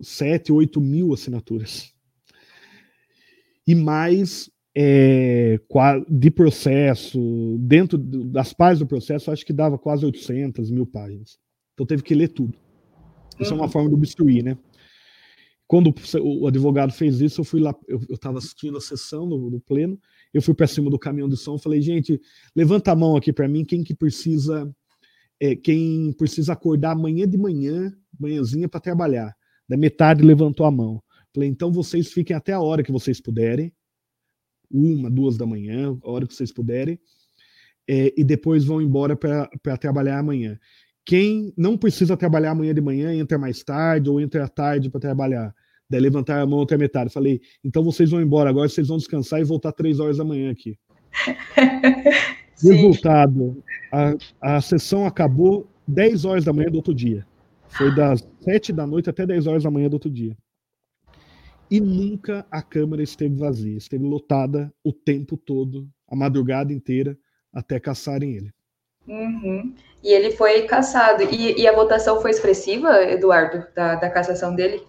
sete, oito mil assinaturas e mais é, de processo, dentro das páginas do processo, acho que dava quase 800 mil páginas. Então teve que ler tudo. Isso uhum. é uma uhum. forma de obstruir, né? Quando o advogado fez isso, eu fui lá, eu estava assistindo a sessão do, do, pleno, eu fui para cima do caminhão de som, falei, gente, levanta a mão aqui para mim, quem que precisa, é, quem precisa acordar amanhã de manhã, manhãzinha para trabalhar. Da metade levantou a mão. Falei, então vocês fiquem até a hora que vocês puderem, uma, duas da manhã, a hora que vocês puderem, é, e depois vão embora para trabalhar amanhã. Quem não precisa trabalhar amanhã de manhã, entra mais tarde ou entra à tarde para trabalhar. Daí levantar a mão até a metade. Falei, então vocês vão embora agora, vocês vão descansar e voltar três horas da manhã aqui. Resultado: a, a sessão acabou 10 horas da manhã do outro dia. Foi das 7 da noite até 10 horas da manhã do outro dia e nunca a Câmara esteve vazia, esteve lotada o tempo todo, a madrugada inteira, até caçarem ele. Uhum. E ele foi caçado. E, e, a votação foi expressiva, Eduardo, da, da cassação dele?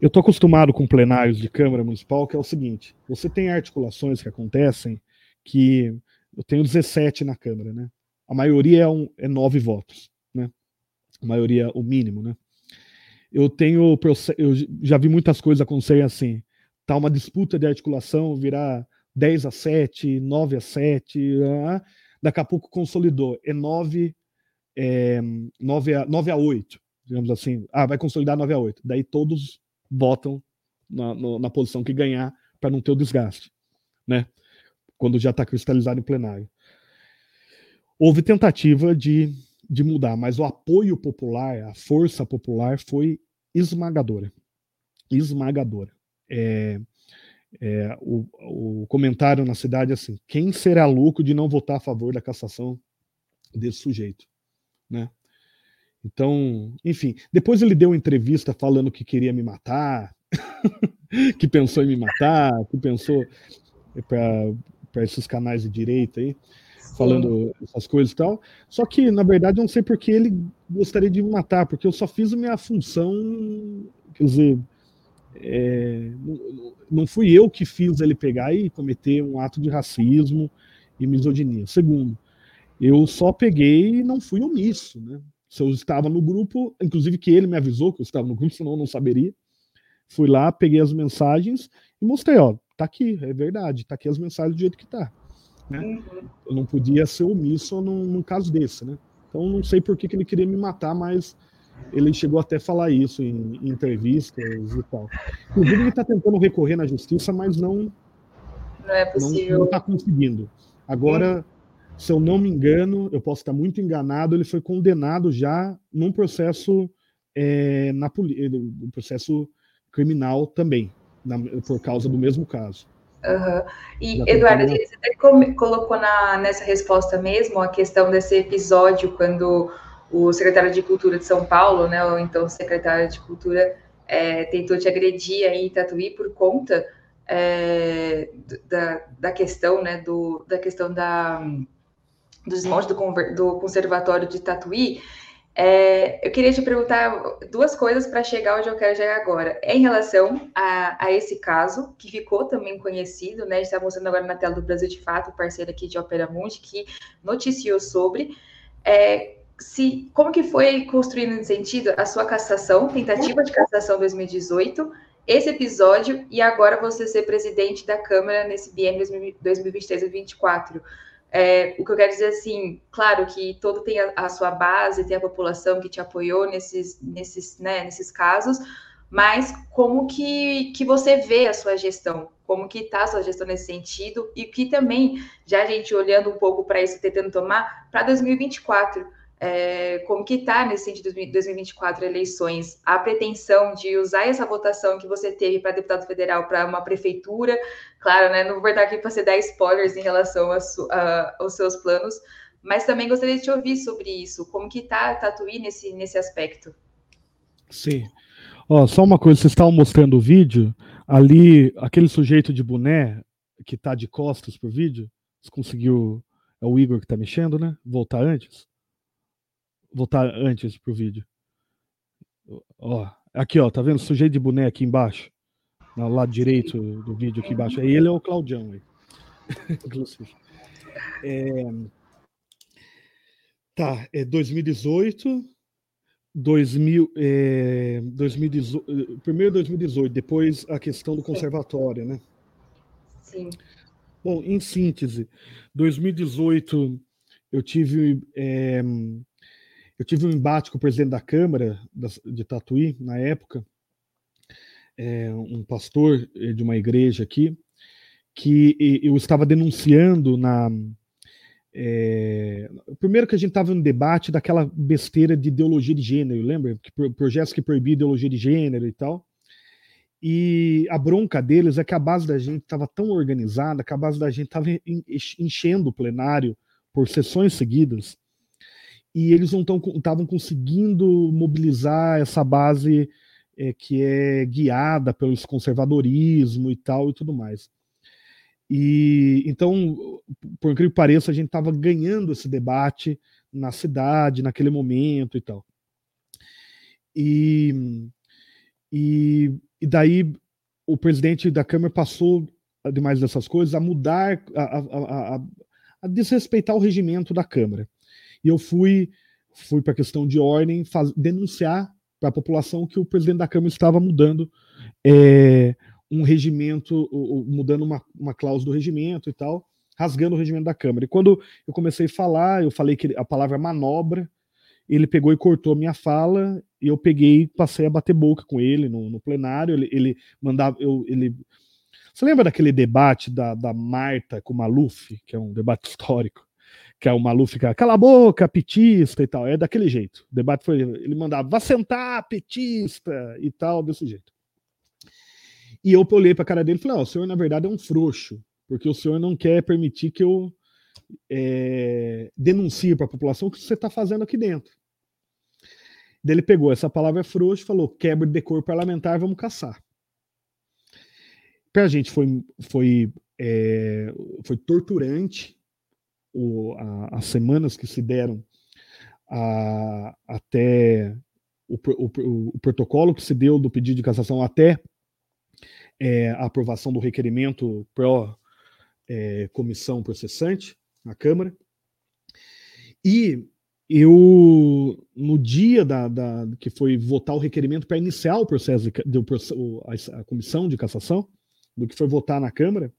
Eu estou acostumado com plenários de Câmara Municipal, que é o seguinte: você tem articulações que acontecem que eu tenho 17 na Câmara, né? A maioria é, um, é nove votos, né? A maioria, o mínimo, né? eu tenho eu já vi muitas coisas acontecerem assim. Tá uma disputa de articulação, virar 10 a 7, 9 a 7, uh, daqui a pouco consolidou. É 9, é, 9, a, 9 a 8, digamos assim. Ah, vai consolidar 9 a 8. Daí todos votam na, no, na posição que ganhar para não ter o desgaste, né? Quando já está cristalizado em plenário. Houve tentativa de de mudar, mas o apoio popular, a força popular foi esmagadora. Esmagadora. É, é, o, o, comentário na cidade é assim: quem será louco de não votar a favor da cassação desse sujeito? Né? Então, enfim, depois ele deu uma entrevista falando que queria me matar, que pensou em me matar, que pensou para esses canais de direita aí falando essas coisas e tal. Só que, na verdade, eu não sei porque ele gostaria de me matar, porque eu só fiz a minha função, quer dizer, é, não, não fui eu que fiz ele pegar e cometer um ato de racismo e misoginia. Segundo, eu só peguei e não fui omisso, né? Se eu estava no grupo, inclusive que ele me avisou que eu estava no grupo, senão eu não saberia. Fui lá, peguei as mensagens e mostrei, ó, tá aqui, é verdade, tá aqui as mensagens do jeito que tá. Né? Uhum. Eu não podia ser omisso num, num caso desse, né? Então não sei por que, que ele queria me matar, mas ele chegou até a falar isso em, em entrevistas e tal. Inclusive ele está tentando recorrer na justiça, mas não não é possível. Não está conseguindo. Agora, se eu não me engano, eu posso estar muito enganado, ele foi condenado já num processo é, na no processo criminal também, na, por causa do mesmo caso. Uhum. E, Eduardo, você até colocou na, nessa resposta mesmo a questão desse episódio quando o secretário de Cultura de São Paulo, né, ou então secretário de Cultura, é, tentou te agredir aí em Tatuí por conta é, da, da questão, né, do, da questão da, do desmonte do, do conservatório de Tatuí, é, eu queria te perguntar duas coisas para chegar onde eu quero chegar agora. É em relação a, a, esse caso, que ficou também conhecido, né? A gente está mostrando agora na tela do Brasil de Fato, parceiro aqui de Opera Mundi, que noticiou sobre. É, se, como que foi construído nesse sentido a sua cassação, tentativa de cassação 2018, esse episódio e agora você ser presidente da Câmara nesse biênio 2023 2024? É, o que eu quero dizer assim, claro que todo tem a, a, sua base, tem a população que te apoiou nesses, nesses, né, nesses casos, mas como que, que você vê a sua gestão? Como que está a sua gestão nesse sentido? E que também, já a gente olhando um pouco para isso, tentando tomar, para 2024, é, como que está nesse sentido de 2024 eleições, a pretensão de usar essa votação que você teve para deputado federal para uma prefeitura, claro, né, não vou estar aqui para você dar spoilers em relação a, a, aos seus planos, mas também gostaria de te ouvir sobre isso, como que está Tatuí nesse, nesse aspecto. Sim. Ó, só uma coisa, vocês estavam mostrando o vídeo, ali, aquele sujeito de boné que está de costas pro vídeo, você conseguiu, é o Igor que está mexendo, né? Voltar antes? Voltar antes pro vídeo. Ó, aqui, ó, tá vendo? Sujeito de boné aqui embaixo. No lado direito do vídeo aqui embaixo. Ele é o Claudião aí. Inclusive. É... Tá, é 2018. 2000, é, 2018, primeiro 2018, depois a questão do conservatório, né? Sim. Bom, em síntese, 2018 eu tive é, eu tive um embate com o presidente da Câmara de Tatuí, na época, é, um pastor eh, de uma igreja aqui, que eu estava denunciando na. É, primeiro que a gente estava no debate daquela besteira de ideologia de gênero, lembra? Que, projetos que proibiam ideologia de gênero e tal. E a bronca deles é que a base da gente estava tão organizada, que a base da gente estava enchendo o plenário por sessões seguidas, e eles não estavam conseguindo mobilizar essa base é, que é guiada pelo conservadorismo e tal e tudo mais. E então, por incrível que pareça, a gente estava ganhando esse debate na cidade, naquele momento e tal. E, e, e daí o presidente da Câmara passou, ademais dessas coisas, a mudar, a, a, a, a desrespeitar o regimento da Câmara. E eu fui, fui para a questão de ordem faz, denunciar para a população que o presidente da Câmara estava mudando é, um regimento, mudando uma, uma cláusula do regimento e tal, rasgando o regimento da Câmara. E quando eu comecei a falar, eu falei que a palavra manobra, ele pegou e cortou a minha fala, e eu peguei passei a bater boca com ele no, no plenário. Ele, ele mandava. Eu, ele... Você lembra daquele debate da, da Marta com o Maluf, que é um debate histórico? Que é o Malu fica, cala a boca, petista e tal. É daquele jeito. O debate foi, ele mandava, vá sentar, petista e tal, desse jeito. E eu olhei para a cara dele e falei, oh, o senhor na verdade é um frouxo, porque o senhor não quer permitir que eu é, denuncie para a população o que você está fazendo aqui dentro. Daí ele pegou essa palavra frouxo e falou, quebra de decor parlamentar, vamos caçar. Para a gente foi, foi, é, foi torturante, o, a, as semanas que se deram a, até o, o, o, protocolo que se deu do pedido de cassação até é, a aprovação do requerimento pró é, comissão processante na Câmara. E eu, no dia da, da que foi votar o requerimento para iniciar o processo, de, de, a, a comissão de cassação, do que foi votar na Câmara,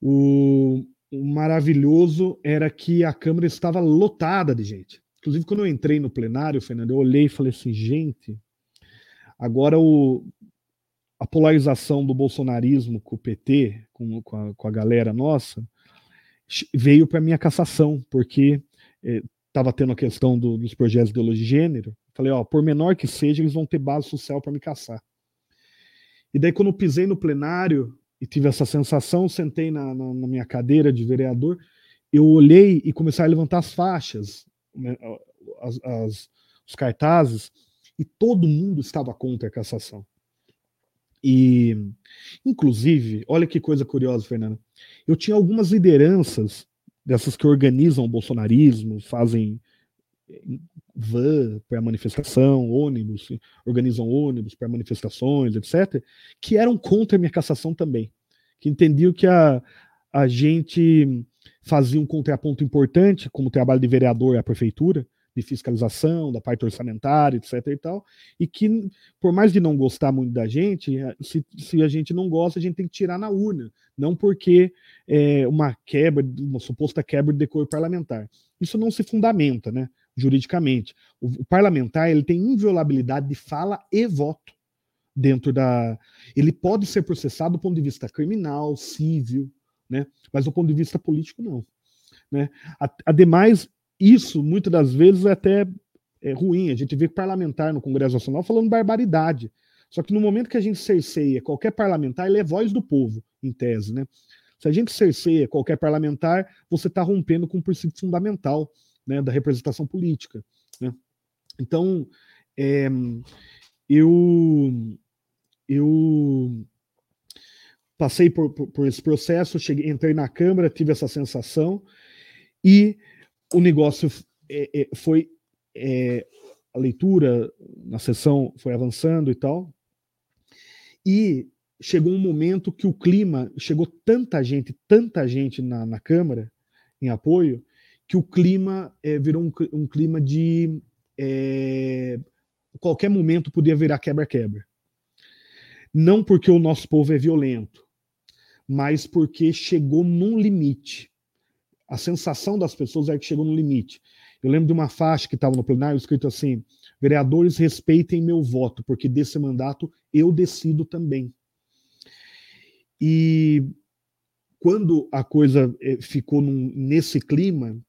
o, o maravilhoso era que a Câmara estava lotada de gente. Inclusive, quando eu entrei no plenário, Fernando, eu olhei e falei assim, gente, agora o, a polarização do bolsonarismo com o PT, com, com, a, com a galera nossa, veio para minha cassação, porque estava é, tendo a questão do, dos projetos de ideologia de gênero. Falei, ó, por menor que seja, eles vão ter base social para me caçar. E daí, quando eu pisei no plenário e tive essa sensação, sentei na, na, na minha cadeira de vereador, eu olhei e comecei a levantar as faixas, né, as, as, os cartazes, e todo mundo estava contra a cassação. E, inclusive, olha que coisa curiosa, Fernanda. Eu tinha algumas lideranças dessas que organizam o bolsonarismo, fazem van para manifestação, ônibus, organizam ônibus para manifestações, etc., que eram contra a minha cassação também, que entendiam que a, a gente fazia um contraponto importante, como trabalho de vereador à prefeitura, de fiscalização, da parte orçamentária, etc. e tal, e que, por mais de não gostar muito da gente, se, se a gente não gosta, a gente tem que tirar na urna, não porque é uma quebra, uma suposta quebra de decoro parlamentar. Isso não se fundamenta, né, juridicamente. O, o parlamentar ele tem inviolabilidade de fala e voto dentro da. Ele pode ser processado do ponto de vista criminal, civil, né, mas do ponto de vista político, não. Né? Ademais, isso, muitas das vezes, é até é, ruim. A gente vê parlamentar no Congresso Nacional falando barbaridade. Só que no momento que a gente cerceia qualquer parlamentar, ele é voz do povo, em tese, né? Se a gente cerceia qualquer parlamentar, você está rompendo com o princípio fundamental né, da representação política. Né? Então, é, eu, eu passei por, por, por, esse processo, cheguei, entrei na Câmara, tive essa sensação, e o negócio é, é, foi é, a leitura na sessão foi avançando e tal, e chegou um momento que o clima chegou tanta gente, tanta gente na, na Câmara em apoio que o clima é, virou um, um, clima de é, qualquer momento podia virar quebra-quebra. Não porque o nosso povo é violento, mas porque chegou num limite a sensação das pessoas é que chegou no limite. Eu lembro de uma faixa que estava no plenário escrito assim: vereadores respeitem meu voto, porque desse mandato eu decido também. E quando a coisa eh, ficou num, nesse clima,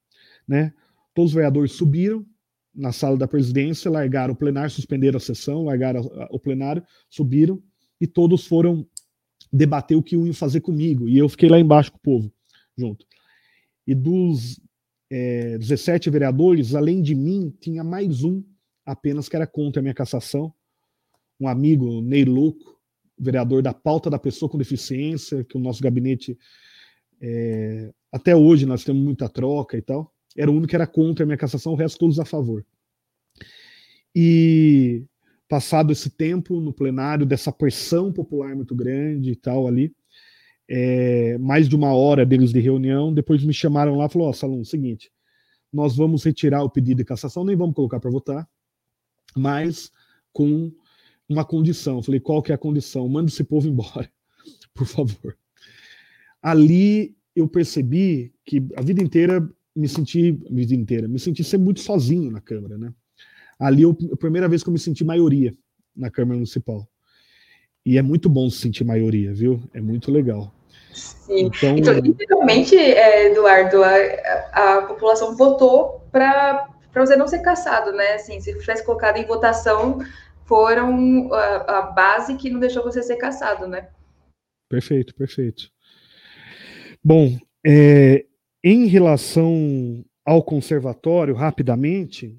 né, todos os vereadores subiram na sala da presidência, largaram o plenário, suspenderam a sessão, largaram o plenário, subiram e todos foram debater o que iam fazer comigo. E eu fiquei lá embaixo com o povo, junto. E dos é, 17 vereadores, além de mim, tinha mais um apenas que era contra a minha cassação. Um amigo, Ney Louco, vereador da pauta da pessoa com deficiência, que o nosso gabinete, é, até hoje nós temos muita troca e tal. Era o único que era contra a minha cassação, o resto todos a favor. E passado esse tempo no plenário, dessa pressão popular muito grande e tal ali, é, mais de uma hora deles de reunião, depois me chamaram lá e falaram, ó, oh, Salom, seguinte, nós vamos retirar o pedido de cassação, nem vamos colocar para votar, mas com uma condição. Falei, qual que é a condição? Manda esse povo embora, por favor. Ali eu percebi que a vida inteira me senti, a vida inteira, me senti ser muito sozinho na Câmara, né? Ali eu, a primeira vez que eu me senti maioria na Câmara Municipal. E é muito bom se sentir maioria, viu? É muito legal. Sim. Então, então literalmente, é, Eduardo, a, a população votou para você não ser caçado, né? Assim, se tivesse colocado em votação, foram a, a base que não deixou você ser caçado, né? Perfeito, perfeito. Bom, é, em relação ao conservatório, rapidamente,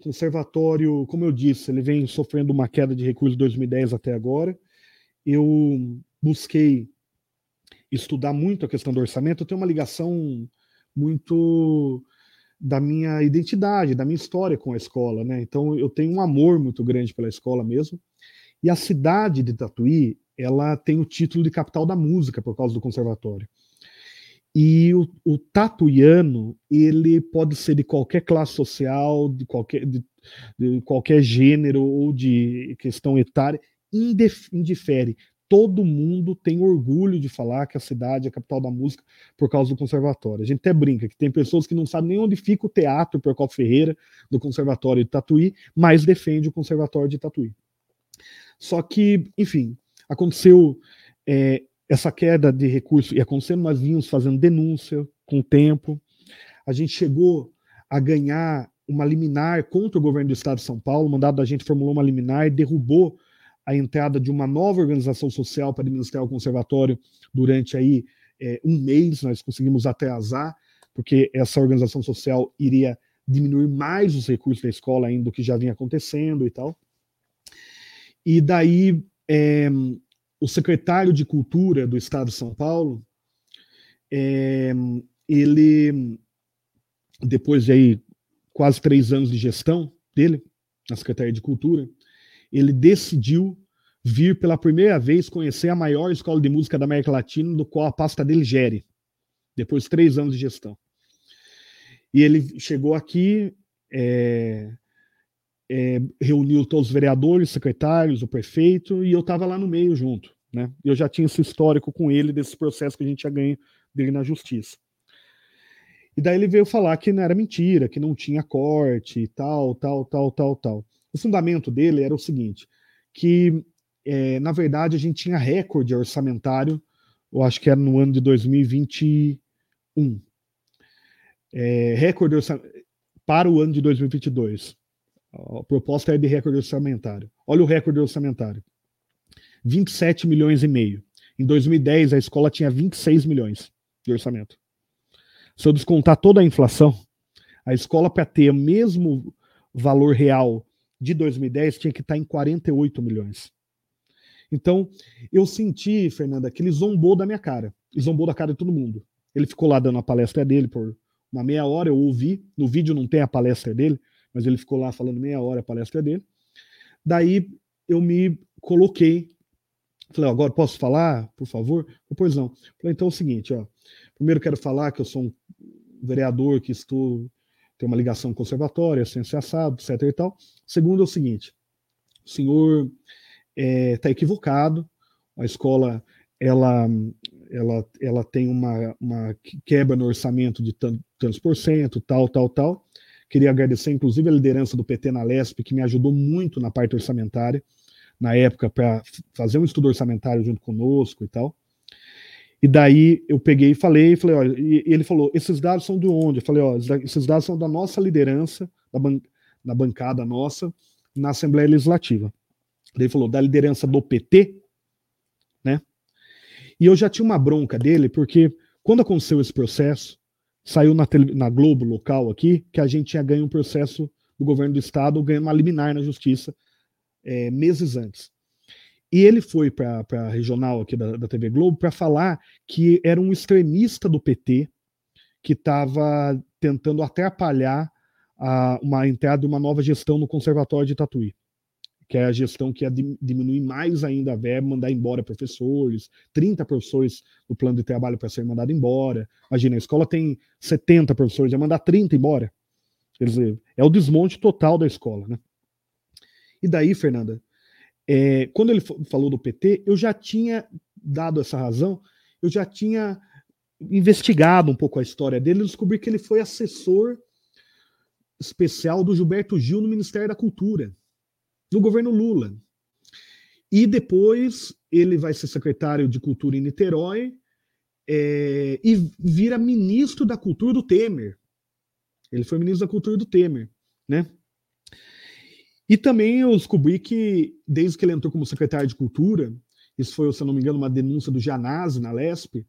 conservatório, como eu disse, ele vem sofrendo uma queda de recursos de 2010 até agora. Eu busquei estudar muito a questão do orçamento, eu tenho uma ligação muito da minha identidade, da minha história com a escola, né? Então eu tenho um amor muito grande pela escola mesmo. E a cidade de Tatuí, ela tem o título de capital da música por causa do conservatório. E o, o tatuiano, ele pode ser de qualquer classe social, de qualquer, de, de qualquer gênero ou de questão etária, indifere. Todo mundo tem orgulho de falar que a cidade é a capital da música por causa do conservatório. A gente até brinca que tem pessoas que não sabem nem onde fica o teatro Percopo Ferreira do Conservatório de Tatuí, mas defende o Conservatório de Tatuí. Só que, enfim, aconteceu é, essa queda de recursos ia acontecendo, nós vínhamos fazendo denúncia com o tempo. A gente chegou a ganhar uma liminar contra o governo do estado de São Paulo, o mandado da gente formulou uma liminar e derrubou a entrada de uma nova organização social para administrar o conservatório durante aí é, um mês, nós conseguimos atrasar, porque essa organização social iria diminuir mais os recursos da escola ainda do que já vinha acontecendo e tal. E daí é, o secretário de Cultura do Estado de São Paulo, é, ele, depois de aí quase três anos de gestão dele, na Secretaria de Cultura, ele decidiu vir pela primeira vez conhecer a maior escola de música da América Latina, do qual a pasta dele gere, depois de três anos de gestão. E ele chegou aqui, é, é, reuniu todos os vereadores, secretários, o prefeito, e eu estava lá no meio junto. Né? Eu já tinha esse histórico com ele, desse processo que a gente já ganhou dele na justiça. E daí ele veio falar que não era mentira, que não tinha corte e tal, tal, tal, tal, tal. O fundamento dele era o seguinte, que é, na verdade a gente tinha recorde orçamentário, eu acho que era no ano de 2021. É, recorde orçamentário para o ano de 2022. A proposta é de recorde orçamentário. Olha o recorde orçamentário. 27 milhões e meio. Em 2010, a escola tinha 26 milhões de orçamento. Se eu descontar toda a inflação, a escola, para ter o mesmo valor real de 2010, tinha que estar tá em 48 milhões. Então, eu senti, Fernanda, que ele zombou da minha cara. Ele zombou da cara de todo mundo. Ele ficou lá dando a palestra dele por uma meia hora, eu ouvi. No vídeo não tem a palestra dele, mas ele ficou lá falando meia hora a palestra dele. Daí eu me coloquei. Falei, agora posso falar, por favor? Pois não. Falei, então é o seguinte, ó. Primeiro quero falar que eu sou um vereador que estou tem uma ligação conservatória, ciência assado, etc e tal. Segundo é o seguinte, o senhor está é, tá equivocado, a escola ela, ela, ela tem uma, uma quebra no orçamento de tantos por cento, tal, tal, tal. Queria agradecer, inclusive, a liderança do PT na LESP, que me ajudou muito na parte orçamentária, na época, para fazer um estudo orçamentário junto conosco e tal. E daí eu peguei e falei, falei, olha, e ele falou, esses dados são de onde? Eu falei, ó, esses dados são da nossa liderança, da, ban da bancada nossa, na Assembleia Legislativa. Ele falou, da liderança do PT, né? E eu já tinha uma bronca dele, porque quando aconteceu esse processo, saiu na, na Globo local aqui, que a gente tinha ganho um processo do governo do estado, ganhando uma liminar na justiça é, meses antes. E ele foi para a regional aqui da, da TV Globo para falar que era um extremista do PT que estava tentando atrapalhar a, uma entrada de uma nova gestão no Conservatório de Tatuí, que é a gestão que ia diminuir mais ainda a verba, mandar embora professores, 30 professores no plano de trabalho para ser mandado embora. Imagina, a escola tem 70 professores, ia mandar 30 embora. Quer dizer, é o desmonte total da escola, né? E daí, Fernanda, é, quando ele falou do PT, eu já tinha dado essa razão, eu já tinha investigado um pouco a história dele e descobri que ele foi assessor especial do Gilberto Gil no Ministério da Cultura, no governo Lula. E depois ele vai ser secretário de Cultura em Niterói é, e vira ministro da Cultura do Temer. Ele foi ministro da Cultura do Temer, né? E também eu descobri que, desde que ele entrou como secretário de Cultura, isso foi, se não me engano, uma denúncia do Janazzi na LESP,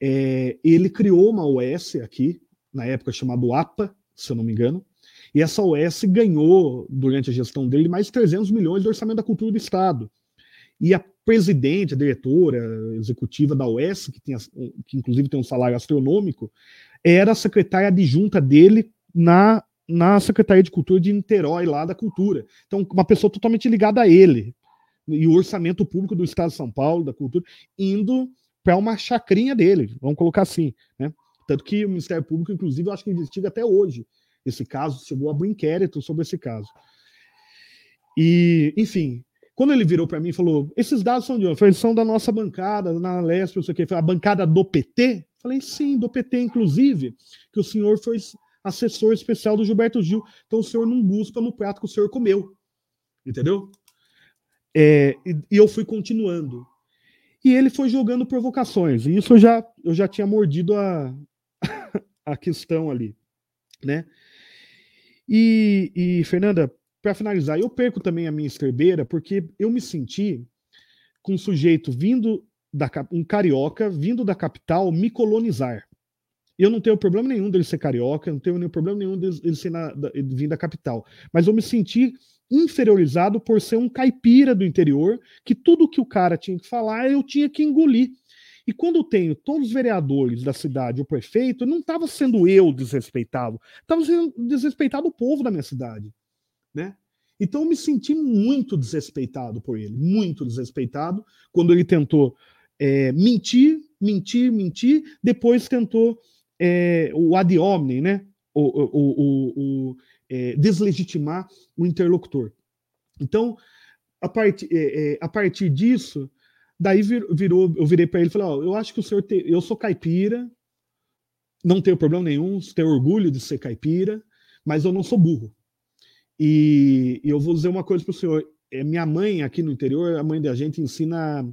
é, ele criou uma OS aqui, na época chamada APA, se eu não me engano, e essa OS ganhou, durante a gestão dele, mais de 300 milhões do orçamento da cultura do Estado. E a presidente, a diretora executiva da OS, que, tem, que inclusive tem um salário astronômico, era a secretária adjunta dele na na Secretaria de Cultura de Niterói, lá da Cultura. Então, uma pessoa totalmente ligada a ele. E o orçamento público do Estado de São Paulo, da Cultura, indo para uma chacrinha dele, vamos colocar assim. Né? Tanto que o Ministério Público, inclusive, eu acho que investiga até hoje esse caso, chegou a abrir um inquérito sobre esse caso. E, enfim, quando ele virou para mim e falou: esses dados são de onde? Falei, são da nossa bancada, na Leste, não sei o quê. a bancada do PT? Falei, sim, do PT, inclusive, que o senhor foi assessor especial do Gilberto Gil. Então o senhor não busca no prato que o senhor comeu. Entendeu? É, e, e, eu fui continuando. E ele foi jogando provocações. E isso eu já, eu já tinha mordido a, a questão ali, né? E, e Fernanda, para finalizar, eu perco também a minha esterbeira porque eu me senti com um sujeito vindo da um carioca vindo da capital me colonizar. Eu não tenho problema nenhum dele ser carioca, não tenho nenhum problema nenhum dele, ser na, da, da capital. Mas eu me senti inferiorizado por ser um caipira do interior, que tudo que o cara tinha que falar eu tinha que engolir. E quando tenho todos os vereadores da cidade, o prefeito, não estava sendo eu desrespeitado, estava sendo desrespeitado o povo da minha cidade, né? Então eu me senti muito desrespeitado por ele, muito desrespeitado quando ele tentou é, mentir, mentir, mentir, depois tentou é, o ad hominem, né? O, o, o, o é, deslegitimar o interlocutor. Então, a, part, é, é, a partir disso, daí vir, virou, eu virei para ele e falei: oh, eu acho que o senhor, te, eu sou caipira, não tenho problema nenhum, tenho orgulho de ser caipira, mas eu não sou burro. E, e eu vou dizer uma coisa para o senhor: é, minha mãe aqui no interior, a mãe da gente ensina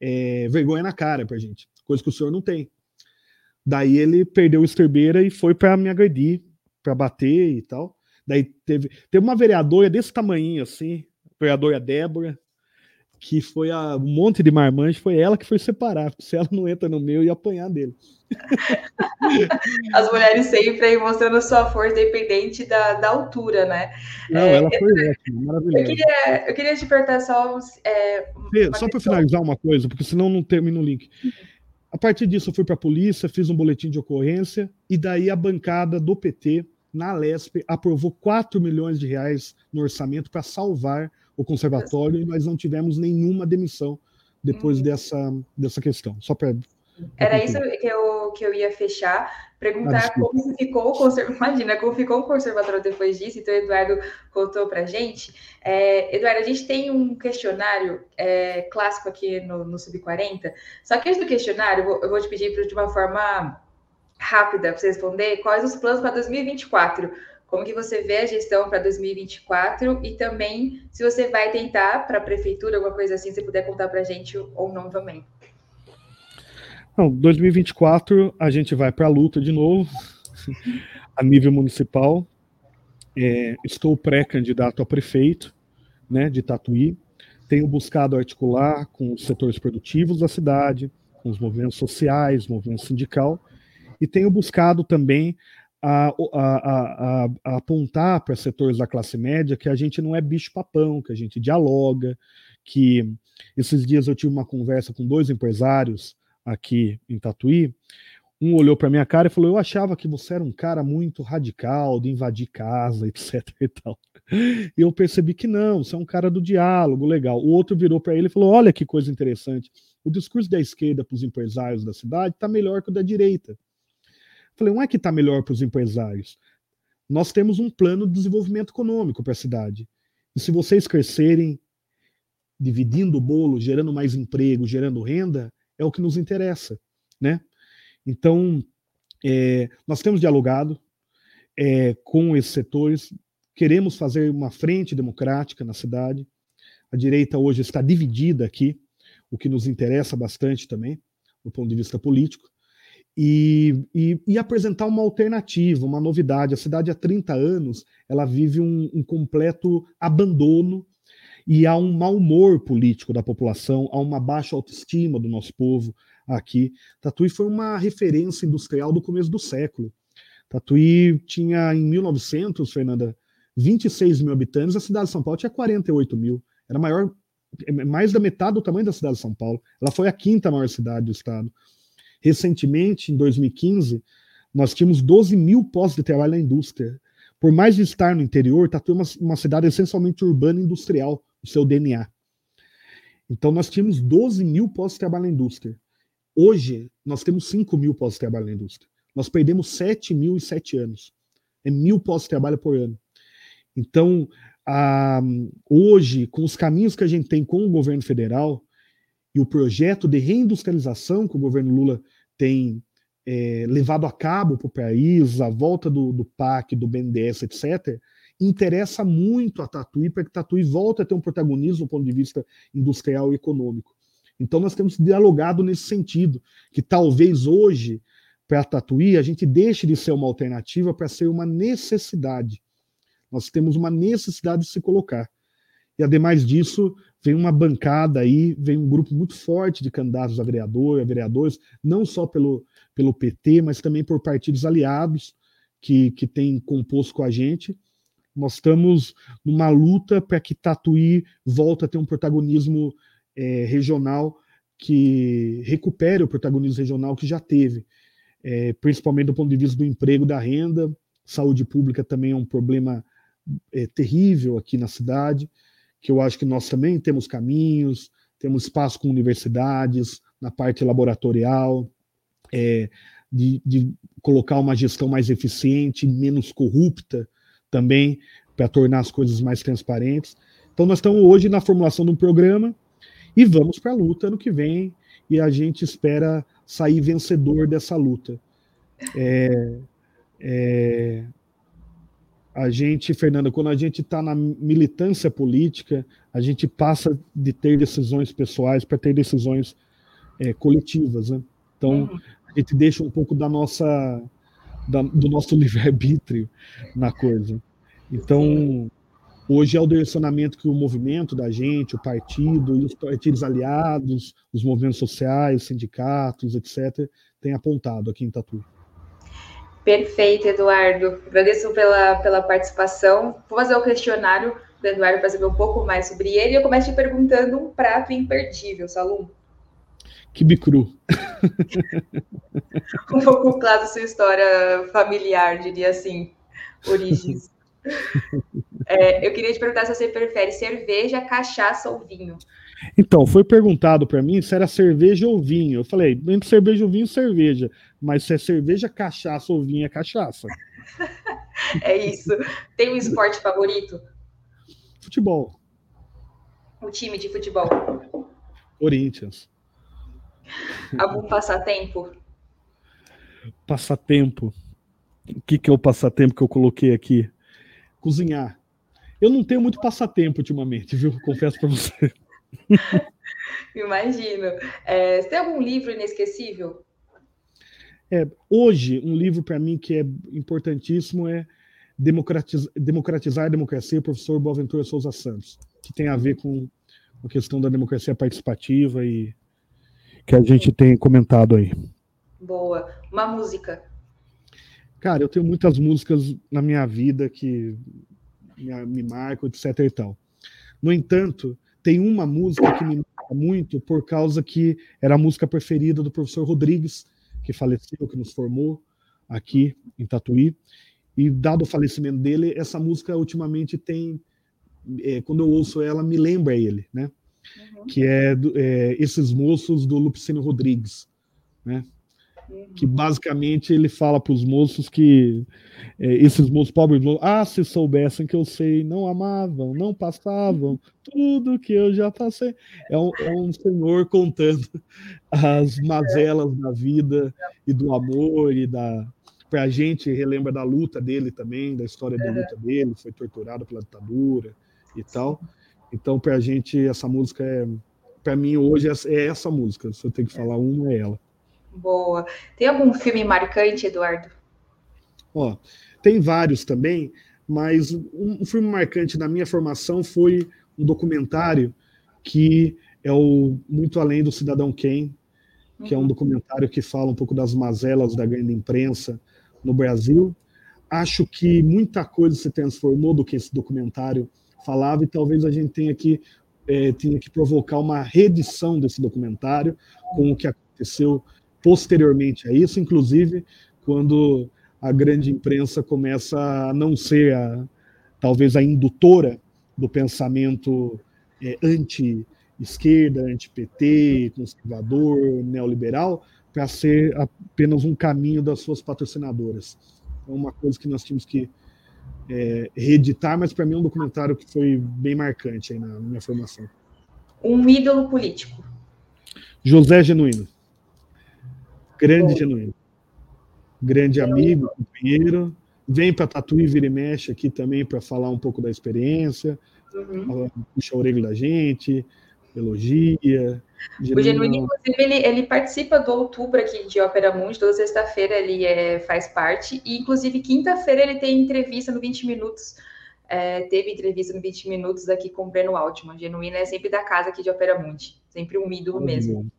é, vergonha na cara pra gente, coisa que o senhor não tem. Daí ele perdeu o esterbeira e foi para me agredir, para bater e tal. Daí teve, teve uma vereadora desse tamanho assim, vereadora Débora, que foi a, um monte de marmanjo, foi ela que foi separar, porque se ela não entra no meu, ia apanhar dele. As mulheres sempre aí mostrando sua força independente da, da altura, né? Não, é, ela foi é, ótima, maravilhosa. Eu queria, eu queria te perguntar só. É, só para finalizar uma coisa, porque senão não termina o link. A partir disso, eu fui para a polícia, fiz um boletim de ocorrência, e daí a bancada do PT, na Lesp, aprovou 4 milhões de reais no orçamento para salvar o conservatório, e nós não tivemos nenhuma demissão depois hum. dessa, dessa questão. Só para era isso que eu, que eu ia fechar, perguntar ah, como ficou o conservatório. Imagina, como ficou o conservatório depois disso, então o Eduardo contou para gente. É, Eduardo, a gente tem um questionário é, clássico aqui no, no Sub-40, só que antes do questionário, eu vou, eu vou te pedir de uma forma rápida para você responder quais os planos para 2024. Como que você vê a gestão para 2024 e também se você vai tentar para a prefeitura, alguma coisa assim, se puder contar para a gente ou não também. Não, 2024 a gente vai para a luta de novo, a nível municipal. É, estou pré-candidato a prefeito né, de Tatuí. Tenho buscado articular com os setores produtivos da cidade, com os movimentos sociais, movimento sindical, e tenho buscado também a, a, a, a apontar para setores da classe média que a gente não é bicho-papão, que a gente dialoga, que esses dias eu tive uma conversa com dois empresários aqui em Tatuí, um olhou para minha cara e falou: Eu achava que você era um cara muito radical, de invadir casa, etc e tal. E eu percebi que não, você é um cara do diálogo, legal. O outro virou para ele e falou: Olha que coisa interessante. O discurso da esquerda para os empresários da cidade está melhor que o da direita. Falei: Não é que está melhor para os empresários. Nós temos um plano de desenvolvimento econômico para a cidade. E se vocês crescerem, dividindo o bolo, gerando mais emprego, gerando renda, é o que nos interessa, né? Então, é, nós temos dialogado é, com esses setores, queremos fazer uma frente democrática na cidade. A direita hoje está dividida aqui, o que nos interessa bastante também, do ponto de vista político, e, e, e apresentar uma alternativa, uma novidade. A cidade há 30 anos ela vive um, um completo abandono e há um mau humor político da população, há uma baixa autoestima do nosso povo aqui. Tatuí foi uma referência industrial do começo do século. Tatuí tinha, em 1900, Fernanda, 26 mil habitantes, a cidade de São Paulo tinha 48 mil. Era maior, mais da metade do tamanho da cidade de São Paulo. Ela foi a quinta maior cidade do estado. Recentemente, em 2015, nós tínhamos 12 mil postos de trabalho na indústria. Por mais de estar no interior, Tatuí é uma, uma cidade essencialmente urbana e industrial o seu DNA. Então, nós tínhamos 12 mil postos de trabalho na indústria. Hoje, nós temos 5 mil postos de trabalho na indústria. Nós perdemos 7 mil em 7 anos. É mil postos de trabalho por ano. Então, hoje, com os caminhos que a gente tem com o governo federal e o projeto de reindustrialização que o governo Lula tem é, levado a cabo para o país, a volta do, do PAC, do BNDES, etc., interessa muito a Tatuí para que Tatuí volte a ter um protagonismo do ponto de vista industrial e econômico. Então nós temos dialogado nesse sentido, que talvez hoje, para Tatuí, a gente deixe de ser uma alternativa para ser uma necessidade. Nós temos uma necessidade de se colocar. E ademais disso, vem uma bancada aí, vem um grupo muito forte de candidatos a vereador, a vereadores, não só pelo, pelo PT, mas também por partidos aliados que, que têm composto com a gente. Nós estamos numa luta para que Tatuí volte a ter um protagonismo é, regional que recupere o protagonismo regional que já teve, é, principalmente do ponto de vista do emprego, da renda. Saúde pública também é um problema é, terrível aqui na cidade que eu acho que nós também temos caminhos, temos espaço com universidades, na parte laboratorial, é, de, de, colocar uma gestão mais eficiente, menos corrupta também, para tornar as coisas mais transparentes. Então, nós estamos hoje na formulação de um programa e vamos para a luta no que vem, e a gente espera sair vencedor dessa luta. É, é, a gente, Fernanda, quando a gente está na militância política, a gente passa de ter decisões pessoais para ter decisões é, coletivas. Né? Então, uhum. a gente deixa um pouco da nossa, da, do nosso livre-arbítrio na coisa. Então, hoje é o direcionamento que o movimento da gente, o partido e os partidos aliados, os movimentos sociais, sindicatos, etc., têm apontado aqui em Tatu. Perfeito, Eduardo. Agradeço pela, pela participação. Vou fazer o questionário do Eduardo para saber um pouco mais sobre ele. Eu começo te perguntando um prato imperdível, Salum. Kibe cru. um pouco claro da sua história familiar, diria assim, origens. É, eu queria te perguntar se você prefere cerveja, cachaça ou vinho. Então, foi perguntado para mim se era cerveja ou vinho. Eu falei, entre cerveja ou vinho, cerveja. Mas se é cerveja, cachaça ou vinho, é cachaça. é isso. Tem um esporte favorito? Futebol. O time de futebol? Corinthians. Algum passatempo? Passatempo. O que, que é o passatempo que eu coloquei aqui? Cozinhar. Eu não tenho muito passatempo ultimamente, viu? Confesso para você. Imagino. É, você tem algum livro inesquecível? É, hoje, um livro para mim que é importantíssimo é Democratizar, Democratizar a Democracia, professor Boaventura Souza Santos, que tem a ver com a questão da democracia participativa e que a gente tem comentado aí. Boa. Uma música. Cara, eu tenho muitas músicas na minha vida que me, me marcam, etc e tal. No entanto, tem uma música que me marca muito por causa que era a música preferida do professor Rodrigues, que faleceu, que nos formou aqui em Tatuí. E dado o falecimento dele, essa música ultimamente tem, é, quando eu ouço ela, me lembra ele, né? Uhum. Que é, é, esses moços do Lupicínio Rodrigues, né? Que basicamente ele fala para os moços que é, esses moços pobres, ah, se soubessem que eu sei, não amavam, não passavam, tudo que eu já passei. É um, é um senhor contando as mazelas da vida e do amor e da para a gente relembra da luta dele também, da história da luta dele, foi torturado pela ditadura e tal. Então, para a gente, essa música é, para mim hoje é essa música. Se eu tenho que falar uma, é ela. Boa. Tem algum filme marcante, Eduardo? Ó, tem vários também, mas um filme marcante na minha formação foi um documentário que é o Muito Além do Cidadão Kane, que uhum. é um uhum. documentário que fala um pouco das mazelas da grande imprensa no Brasil. Acho que muita coisa se transformou do que esse documentário falava e talvez a gente tenha que, é, tenha que provocar uma reedição desse documentário com o que aconteceu posteriormente a isso, inclusive quando a grande imprensa começa a não ser a, talvez a indutora do pensamento é, anti-esquerda, anti-PT, conservador, neoliberal, para ser apenas um caminho das suas patrocinadoras. É uma coisa que nós tínhamos que é, reeditar, mas para mim é um documentário que foi bem marcante na minha formação. Um ídolo político. José Genuíno. Grande genuíno. Grande amigo, companheiro. Vem para Tatuí, vira e mexe aqui também para falar um pouco da experiência, uhum. puxa a orelha da gente, elogia. Genuíno... O Genuíno, inclusive, ele, ele participa do outubro aqui de Ópera Mundi, toda sexta-feira ele é, faz parte, e inclusive quinta-feira ele tem entrevista no 20 Minutos, é, teve entrevista no 20 Minutos aqui com o Breno Altman. Genuíno é sempre da casa aqui de Ópera Mundi, sempre um ídolo mesmo.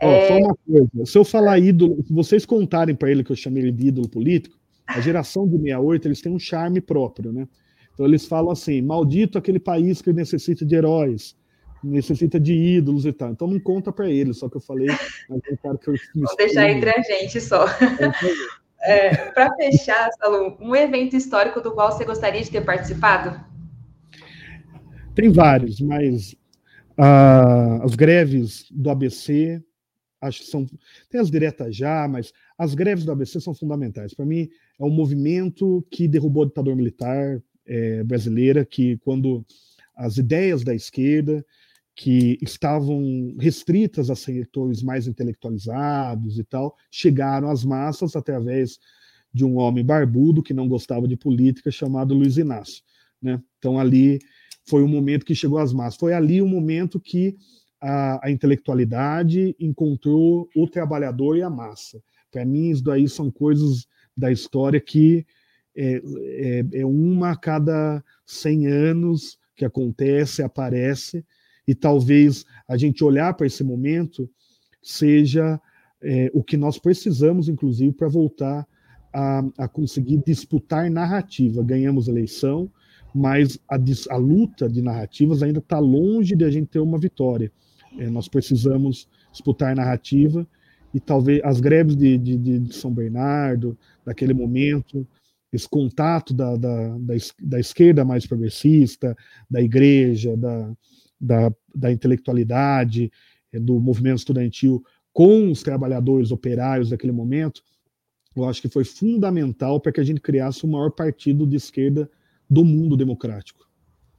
É... só uma coisa, se eu falar ídolo, se vocês contarem para ele que eu chamei ele de ídolo político, a geração de 68, eles têm um charme próprio, né? Então eles falam assim, maldito aquele país que necessita de heróis, necessita de ídolos e tal. Então não conta para ele, só que eu falei. Mas eu quero que eu Vou deixar entre a gente só. É, para fechar, Salom, um evento histórico do qual você gostaria de ter participado? Tem vários, mas uh, as greves do ABC, acho que são. Tem as diretas já, mas as greves do ABC são fundamentais. Para mim, é um movimento que derrubou a ditadura militar é, brasileira, que quando as ideias da esquerda que estavam restritas a setores mais intelectualizados e tal, chegaram às massas através de um homem barbudo que não gostava de política chamado Luiz Inácio. Né? Então ali foi o momento que chegou às massas. Foi ali o momento que a, a intelectualidade encontrou o trabalhador e a massa. Para mim, isso daí são coisas da história que é, é, é uma a cada 100 anos que acontece, aparece, e talvez a gente olhar para esse momento seja é, o que nós precisamos, inclusive, para voltar a, a, conseguir disputar narrativa. Ganhamos eleição, mas a, a luta de narrativas ainda está longe de a gente ter uma vitória. É, nós precisamos disputar narrativa e talvez as greves de, de, de São Bernardo, daquele momento, esse contato da, da, da, da esquerda mais progressista, da igreja, da, da, da intelectualidade, eh, do movimento estudantil com os trabalhadores operários daquele momento, eu acho que foi fundamental para que a gente criasse o maior partido de esquerda do mundo democrático.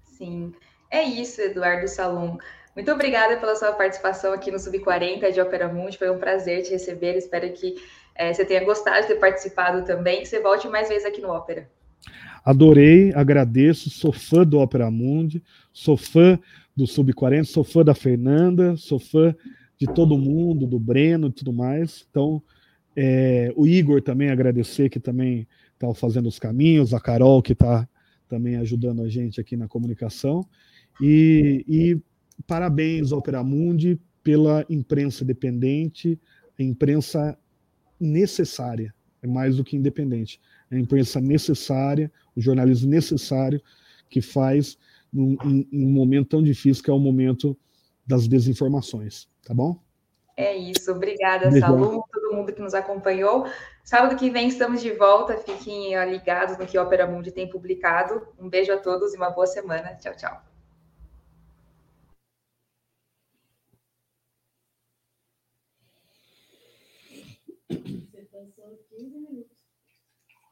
Sim, é isso, Eduardo Salom. Muito obrigada pela sua participação aqui no Sub40 de Opera Mundi. Foi um prazer te receber. Espero que é, você tenha gostado de ter participado também, que você volte mais vezes aqui no Ópera. Adorei, agradeço, sou fã do Opera Mundi, sou fã do Sub-40, sou fã da Fernanda, sou fã de todo mundo, do Breno e tudo mais. Então, é, o Igor também agradecer, que também está fazendo os caminhos, a Carol, que está também ajudando a gente aqui na comunicação. E, e parabéns ao Operamundi pela imprensa dependente, a imprensa necessária, é mais do que independente, é a imprensa necessária, o jornalismo necessário que faz num, em um momento tão difícil que é o momento das desinformações, tá bom? É isso, obrigada, Salum, todo mundo que nos acompanhou. Sábado que vem estamos de volta, fiquem ligados no que a Opera Mundi tem publicado. Um beijo a todos e uma boa semana. Tchau, tchau.